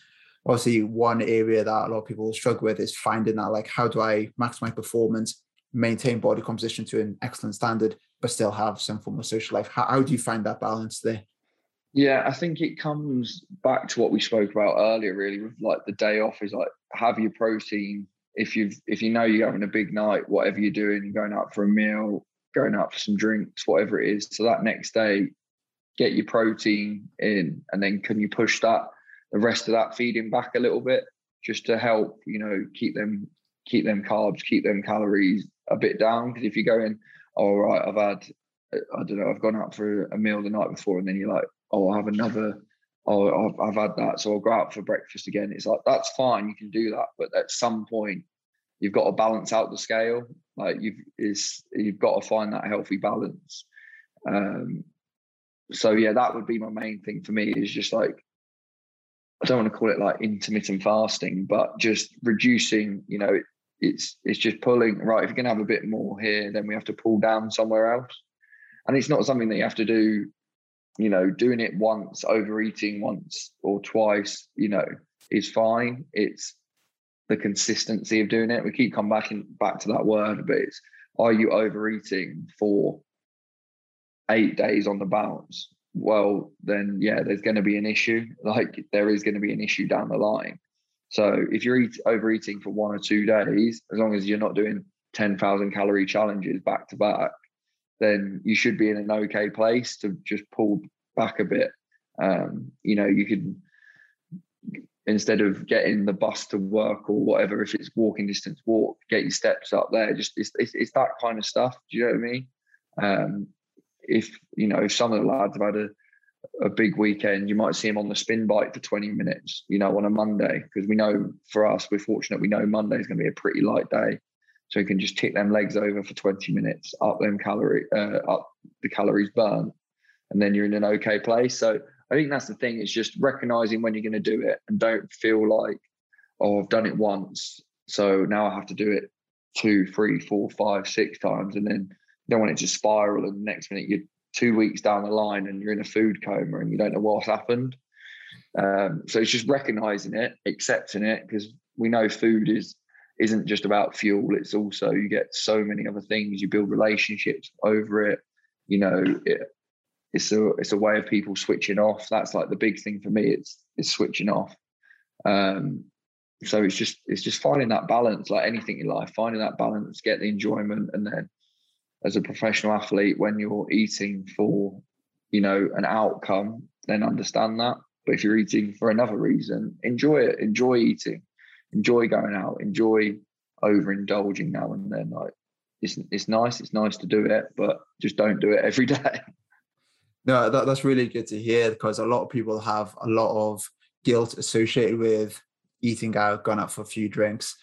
obviously one area that a lot of people struggle with is finding that like how do I maximize performance, maintain body composition to an excellent standard, but still have some form of social life. How, how do you find that balance there? Yeah, I think it comes back to what we spoke about earlier, really, with like the day off is like have your protein. If you've if you know you're having a big night, whatever you're doing, going out for a meal, going out for some drinks, whatever it is. So that next day, get your protein in, and then can you push that the rest of that feeding back a little bit just to help, you know, keep them keep them carbs, keep them calories a bit down. Because if you're going, all oh, right, I've had I don't know, I've gone out for a meal the night before, and then you're like, oh, I'll have another, oh, I've, I've had that, so I'll go out for breakfast again. It's like that's fine, you can do that, but at some point, you've got to balance out the scale. Like you've is you've got to find that healthy balance. Um, so yeah, that would be my main thing for me is just like I don't want to call it like intermittent fasting, but just reducing, you know, it's it's just pulling right. If you're gonna have a bit more here, then we have to pull down somewhere else. And it's not something that you have to do, you know, doing it once, overeating once or twice, you know, is fine. It's the consistency of doing it. We keep coming back in, back to that word, but it's are you overeating for eight days on the bounce? Well, then yeah, there's going to be an issue. Like there is going to be an issue down the line. So if you're eat, overeating for one or two days, as long as you're not doing 10,000 calorie challenges back to back, then you should be in an okay place to just pull back a bit. Um, you know, you could instead of getting the bus to work or whatever, if it's walking distance, walk, get your steps up there. Just it's, it's, it's that kind of stuff. Do you know what I mean? Um, if you know, if some of the lads have had a a big weekend, you might see him on the spin bike for 20 minutes, you know, on a Monday, because we know for us, we're fortunate, we know Monday is going to be a pretty light day. So you can just tick them legs over for 20 minutes, up them calorie, uh, up the calories burnt, and then you're in an okay place. So I think that's the thing. It's just recognizing when you're going to do it and don't feel like, oh, I've done it once. So now I have to do it two, three, four, five, six times. And then don't want it to spiral. And the next minute you're two weeks down the line and you're in a food coma and you don't know what's happened. Um, so it's just recognizing it, accepting it, because we know food is isn't just about fuel. It's also you get so many other things. You build relationships over it. You know, it, it's a it's a way of people switching off. That's like the big thing for me. It's it's switching off. Um, so it's just it's just finding that balance, like anything in life, finding that balance, get the enjoyment, and then as a professional athlete, when you're eating for you know an outcome, then understand that. But if you're eating for another reason, enjoy it. Enjoy eating enjoy going out, enjoy overindulging now and then. Like it's it's nice, it's nice to do it, but just don't do it every day. No, that, that's really good to hear because a lot of people have a lot of guilt associated with eating out, going out for a few drinks.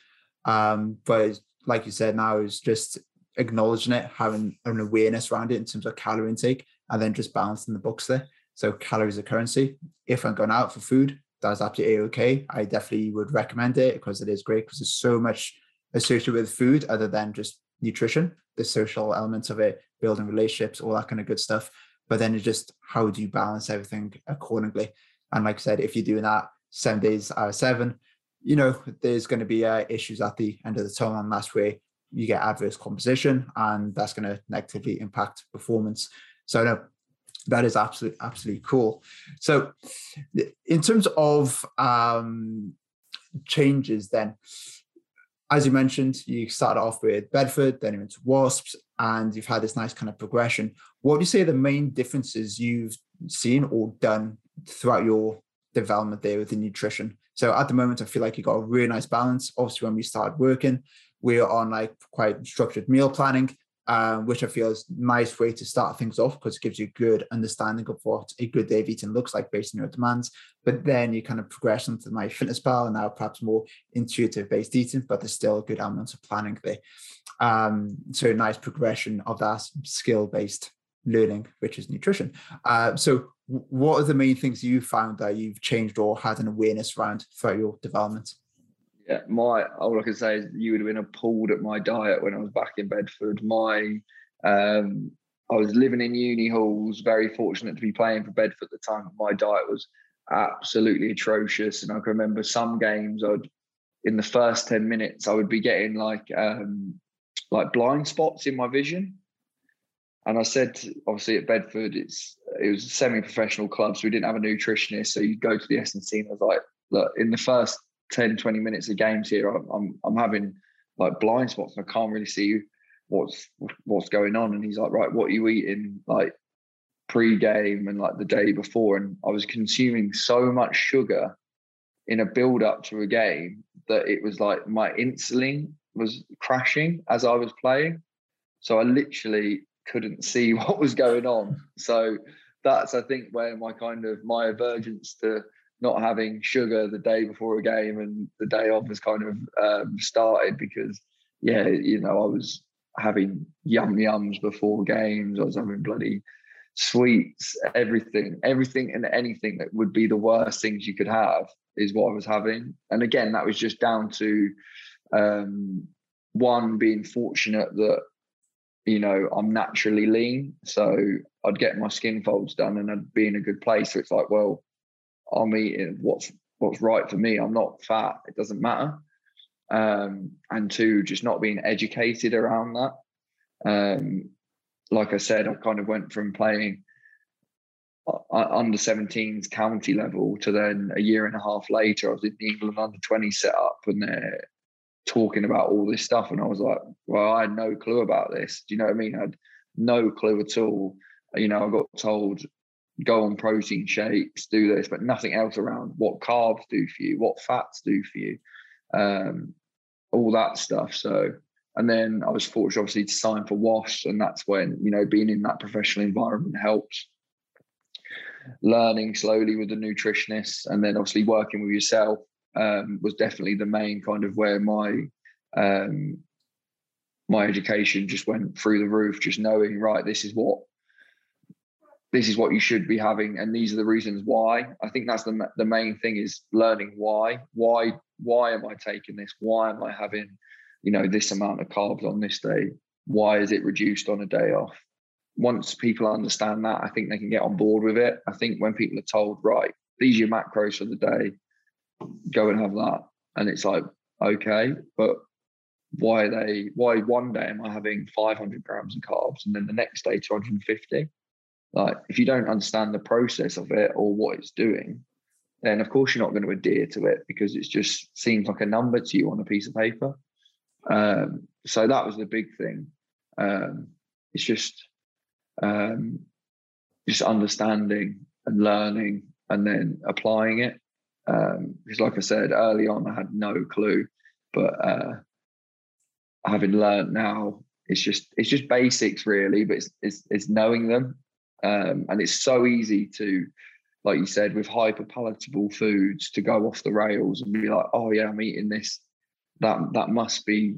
Um, but like you said, now it's just acknowledging it, having an awareness around it in terms of calorie intake, and then just balancing the books there. So calories are currency. If I'm going out for food, that's absolutely okay. I definitely would recommend it because it is great because there's so much associated with food other than just nutrition, the social elements of it, building relationships, all that kind of good stuff. But then it's just how do you balance everything accordingly? And like I said, if you're doing that seven days out of seven, you know, there's going to be uh, issues at the end of the tunnel, and that's where you get adverse composition, and that's going to negatively impact performance. So, no, that is absolutely absolutely cool. So, in terms of um, changes, then, as you mentioned, you started off with Bedford, then you went to Wasps, and you've had this nice kind of progression. What do you say the main differences you've seen or done throughout your development there with the nutrition? So at the moment, I feel like you got a really nice balance. Obviously, when we started working, we are on like quite structured meal planning um, which I feel is nice way to start things off because it gives you a good understanding of what a good day of eating looks like based on your demands. But then you kind of progress into MyFitnessPal and now perhaps more intuitive based eating, but there's still good element of planning there. Um, so nice progression of that skill based learning, which is nutrition. Uh, so what are the main things you found that you've changed or had an awareness around throughout your development? Yeah, my all I can say is you would have been appalled at my diet when I was back in Bedford. My um, I was living in uni halls, very fortunate to be playing for Bedford at the time. My diet was absolutely atrocious, and I can remember some games I'd in the first ten minutes I would be getting like um, like blind spots in my vision. And I said, obviously at Bedford, it's it was a semi-professional club, so we didn't have a nutritionist. So you'd go to the S and C, and I was like, look, in the first 10, 20 minutes of games here, I'm, I'm, having like blind spots and I can't really see what's what's going on. And he's like, right, what are you eating like pre-game and like the day before? And I was consuming so much sugar in a build up to a game that it was like my insulin was crashing as I was playing. So I literally couldn't see what was going on. So that's I think where my kind of my avergence to not having sugar the day before a game and the day off has kind of um, started because yeah you know i was having yum yums before games i was having bloody sweets everything everything and anything that would be the worst things you could have is what i was having and again that was just down to um, one being fortunate that you know I'm naturally lean, so I'd get my skin folds done and I'd be in a good place. So it's like, well, I'm eating what's what's right for me. I'm not fat. It doesn't matter. Um, and two, just not being educated around that. Um, like I said, I kind of went from playing under 17s county level to then a year and a half later, I was in the England under 20 setup and they're talking about all this stuff. And I was like, well, I had no clue about this. Do you know what I mean? I had no clue at all. You know, I got told go on protein shakes, do this, but nothing else around what carbs do for you, what fats do for you, um, all that stuff. So, and then I was fortunate, obviously, to sign for Wasps, and that's when you know being in that professional environment helps. Learning slowly with the nutritionist, and then obviously working with yourself um, was definitely the main kind of where my um, my education just went through the roof. Just knowing, right, this is what this is what you should be having and these are the reasons why. I think that's the, the main thing is learning why. Why why am i taking this? Why am i having you know this amount of carbs on this day? Why is it reduced on a day off? Once people understand that i think they can get on board with it. I think when people are told right these are your macros for the day go and have that and it's like okay but why are they why one day am i having 500 grams of carbs and then the next day 250 like if you don't understand the process of it or what it's doing, then of course you're not going to adhere to it because it just seems like a number to you on a piece of paper. Um, so that was the big thing. Um, it's just um, just understanding and learning and then applying it. Um, because, like I said early on, I had no clue, but uh, having learned now, it's just it's just basics really, but it's it's, it's knowing them um, and it's so easy to, like you said, with hyper palatable foods to go off the rails and be like, oh yeah, I'm eating this. That that must be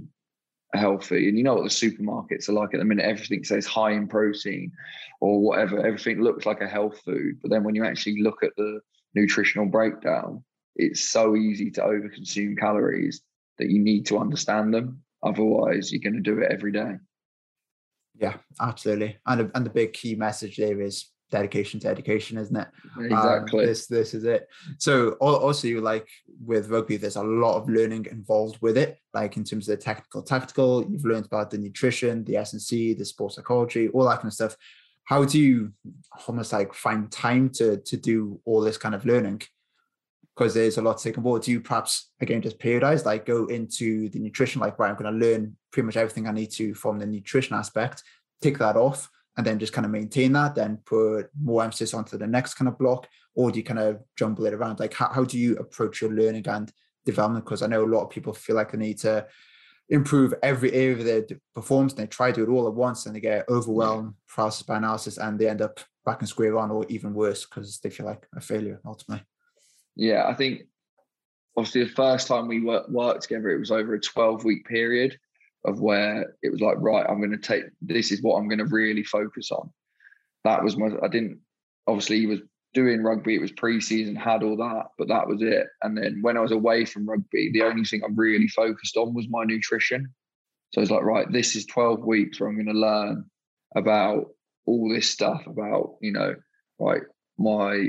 healthy. And you know what the supermarkets are like at the minute. Everything says high in protein or whatever. Everything looks like a health food. But then when you actually look at the nutritional breakdown, it's so easy to overconsume calories that you need to understand them. Otherwise, you're going to do it every day. Yeah, absolutely. And and the big key message there is dedication to education, isn't it? Um, exactly. Um, this this is it. So also you like with rugby, there's a lot of learning involved with it. Like in terms of the technical, tactical, you've learned about the nutrition, the S and C, the sports psychology, all that kind of stuff. How do you almost like find time to to do all this kind of learning? Because there's a lot to take on board. Do you perhaps again just periodize, like go into the nutrition, like right, I'm going to learn pretty much everything I need to from the nutrition aspect, take that off, and then just kind of maintain that, then put more emphasis onto the next kind of block, or do you kind of jumble it around? Like how, how do you approach your learning and development? Because I know a lot of people feel like they need to improve every area of their performance and they try to do it all at once and they get overwhelmed process by analysis and they end up back in square one or even worse because they feel like a failure ultimately yeah, I think obviously the first time we worked, together, it was over a 12 week period of where it was like, right, I'm going to take this is what I'm going to really focus on. That was my, I didn't, obviously, he was doing rugby, it was preseason, had all that, but that was it. And then when I was away from rugby, the only thing I really focused on was my nutrition. So it's like, right, this is 12 weeks where I'm going to learn about all this stuff about, you know, right, my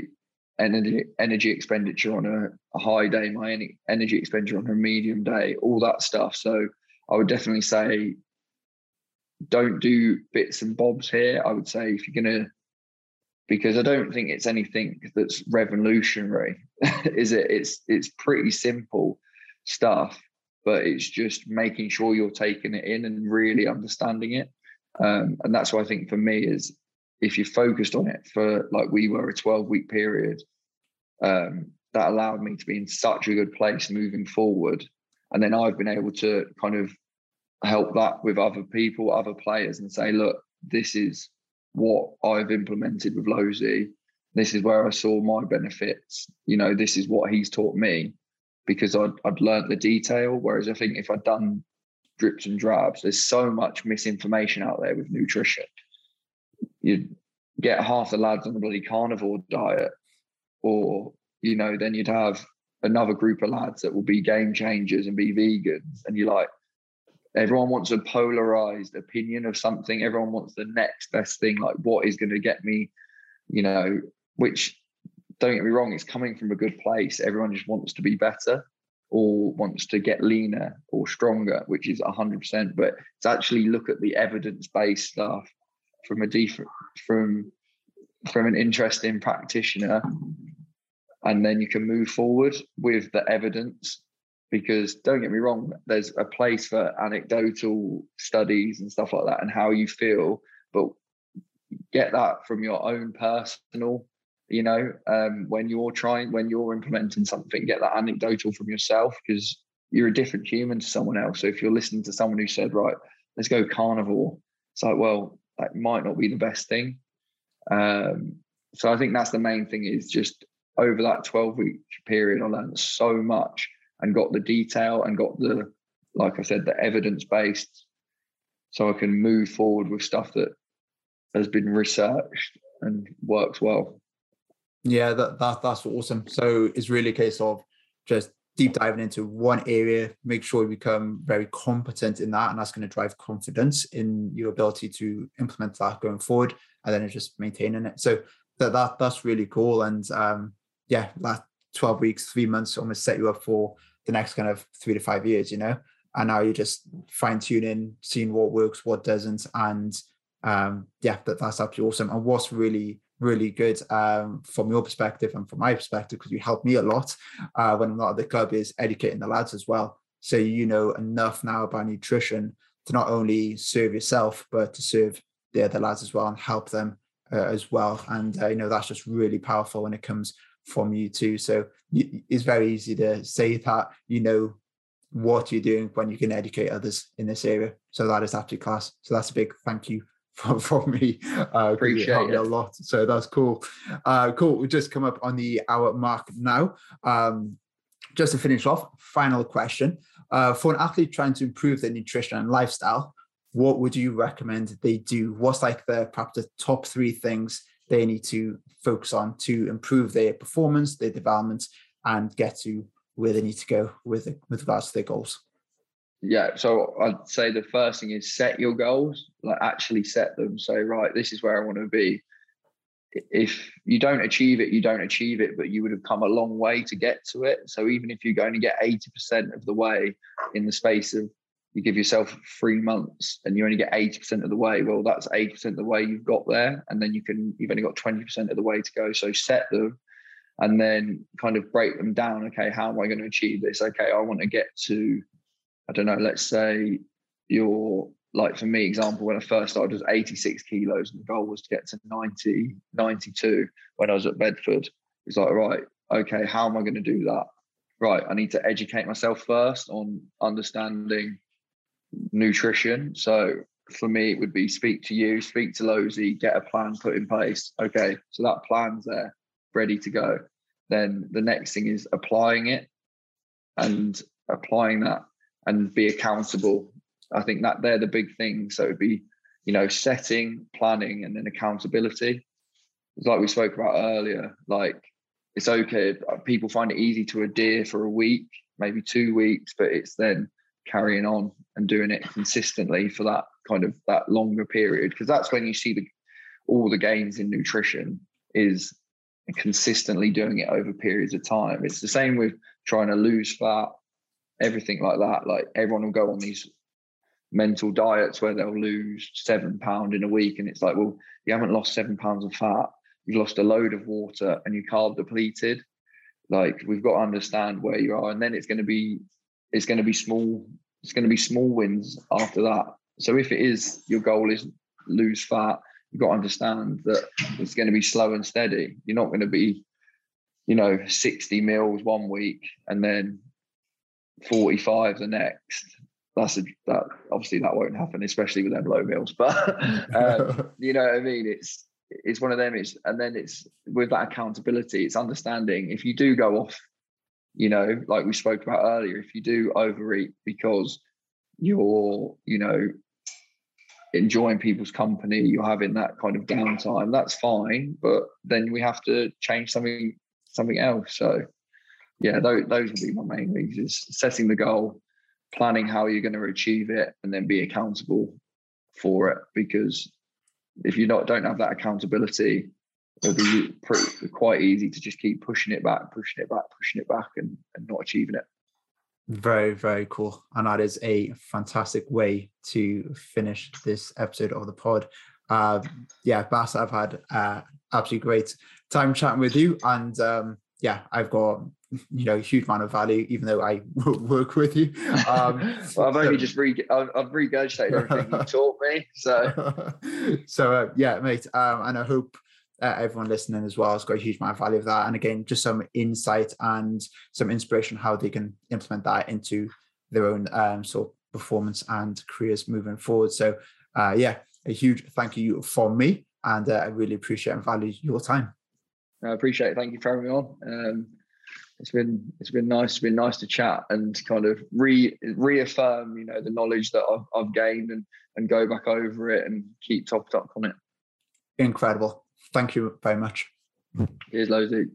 energy energy expenditure on a, a high day, my energy expenditure on a medium day, all that stuff. So I would definitely say don't do bits and bobs here. I would say if you're gonna because I don't think it's anything that's revolutionary, is it? It's it's pretty simple stuff, but it's just making sure you're taking it in and really understanding it. Um, and that's what I think for me is if you focused on it for like we were a 12 week period, um, that allowed me to be in such a good place moving forward. And then I've been able to kind of help that with other people, other players, and say, look, this is what I've implemented with Losey. This is where I saw my benefits. You know, this is what he's taught me because I'd, I'd learned the detail. Whereas I think if I'd done drips and drabs, there's so much misinformation out there with nutrition you get half the lads on the bloody carnivore diet, or you know, then you'd have another group of lads that will be game changers and be vegans, and you're like, everyone wants a polarized opinion of something. Everyone wants the next best thing, like what is going to get me, you know, which don't get me wrong, it's coming from a good place. Everyone just wants to be better or wants to get leaner or stronger, which is 100%. But it's actually look at the evidence based stuff from a different, from, from an interesting practitioner. And then you can move forward with the evidence because don't get me wrong, there's a place for anecdotal studies and stuff like that and how you feel, but get that from your own personal you know um, when you're trying when you're implementing something get that anecdotal from yourself because you're a different human to someone else so if you're listening to someone who said right let's go carnivore it's like well that might not be the best thing um, so i think that's the main thing is just over that 12 week period i learned so much and got the detail and got the like i said the evidence based so i can move forward with stuff that has been researched and works well yeah, that, that that's awesome. So it's really a case of just deep diving into one area, make sure you become very competent in that, and that's going to drive confidence in your ability to implement that going forward, and then it's just maintaining it. So that that that's really cool. And um, yeah, that twelve weeks, three months almost set you up for the next kind of three to five years, you know. And now you're just fine tuning, seeing what works, what doesn't, and um, yeah, that that's absolutely awesome. And what's really really good um, from your perspective and from my perspective because you helped me a lot uh, when I'm not at the club is educating the lads as well. So you know enough now about nutrition to not only serve yourself but to serve the other lads as well and help them uh, as well. And uh, you know that's just really powerful when it comes from you too. So it's very easy to say that you know what you're doing when you can educate others in this area. So that is absolutely class. So that's a big thank you from, from me. Uh, Appreciate it, it. a lot. So that's cool. Uh, cool. We just come up on the hour mark now. Um, just to finish off, final question. Uh, for an athlete trying to improve their nutrition and lifestyle, what would you recommend they do? What's like the perhaps the top three things they need to focus on to improve their performance, their development, and get to where they need to go with with regards to their goals? Yeah so i'd say the first thing is set your goals like actually set them. Say right this is where i want to be if you don't achieve it you don't achieve it but you would have come a long way to get to it. So even if you're going to get 80% of the way in the space of you give yourself three months and you only get 80% of the way well that's 80% of the way you've got there and then you can you've only got 20% of the way to go. So set them and then kind of break them down. Okay how am i going to achieve this? Okay i want to get to I don't know, let's say you're like for me, example, when I first started was 86 kilos and the goal was to get to 90, 92 when I was at Bedford. It's like, right, okay, how am I going to do that? Right, I need to educate myself first on understanding nutrition. So for me, it would be speak to you, speak to Losey, get a plan put in place. Okay, so that plan's there, ready to go. Then the next thing is applying it and applying that and be accountable. I think that they're the big things. So it'd be, you know, setting, planning, and then accountability. It's like we spoke about earlier. Like it's okay. Uh, people find it easy to adhere for a week, maybe two weeks, but it's then carrying on and doing it consistently for that kind of that longer period because that's when you see the all the gains in nutrition is consistently doing it over periods of time. It's the same with trying to lose fat everything like that. Like everyone will go on these mental diets where they'll lose seven pound in a week, and it's like, well, you haven't lost seven pounds of fat. You've lost a load of water, and you carb depleted. Like we've got to understand where you are, and then it's going to be it's going to be small. It's going to be small wins after that. So if it is your goal is lose fat, you've got to understand that it's going to be slow and steady. You're not going to be, you know, 60 meals one week and then 45 the next that's a, that obviously that won't happen especially with them low meals but um, you know what i mean? It's it's one of them it's and then it's with that accountability it's understanding if you do go off you know like we spoke about earlier if you do overeat because you're you know enjoying people's company you're having that kind of downtime that's fine but then we have to change something something else so yeah, those, those would be my main things: is setting the goal, planning how you're going to achieve it and then be accountable for it because if you not don't have that accountability it'll be pretty, quite easy to just keep pushing it back pushing it back pushing it back and, and not achieving it. Very very cool and that is a fantastic way to finish this episode of the pod. Uh, yeah bass i've had uh, absolutely great time chatting with you and um, yeah i've got you know huge amount of value even though i work with you. Um, well i've only so, just re i've, I've regurgitated everything you taught me so. So uh, yeah mate um, and i hope uh, everyone listening as well has got a huge amount of value of that and again just some insight and some inspiration how they can implement that into their own um, sort of performance and careers moving forward. So uh, yeah a huge thank you from me and uh, i really appreciate and value your time I appreciate it. Thank you for having me on. Um, it's been it's been nice. It's been nice to chat and kind of re reaffirm, you know, the knowledge that I've, I've gained and and go back over it and keep topped up on it. Incredible. Thank you very much. Here's Losey.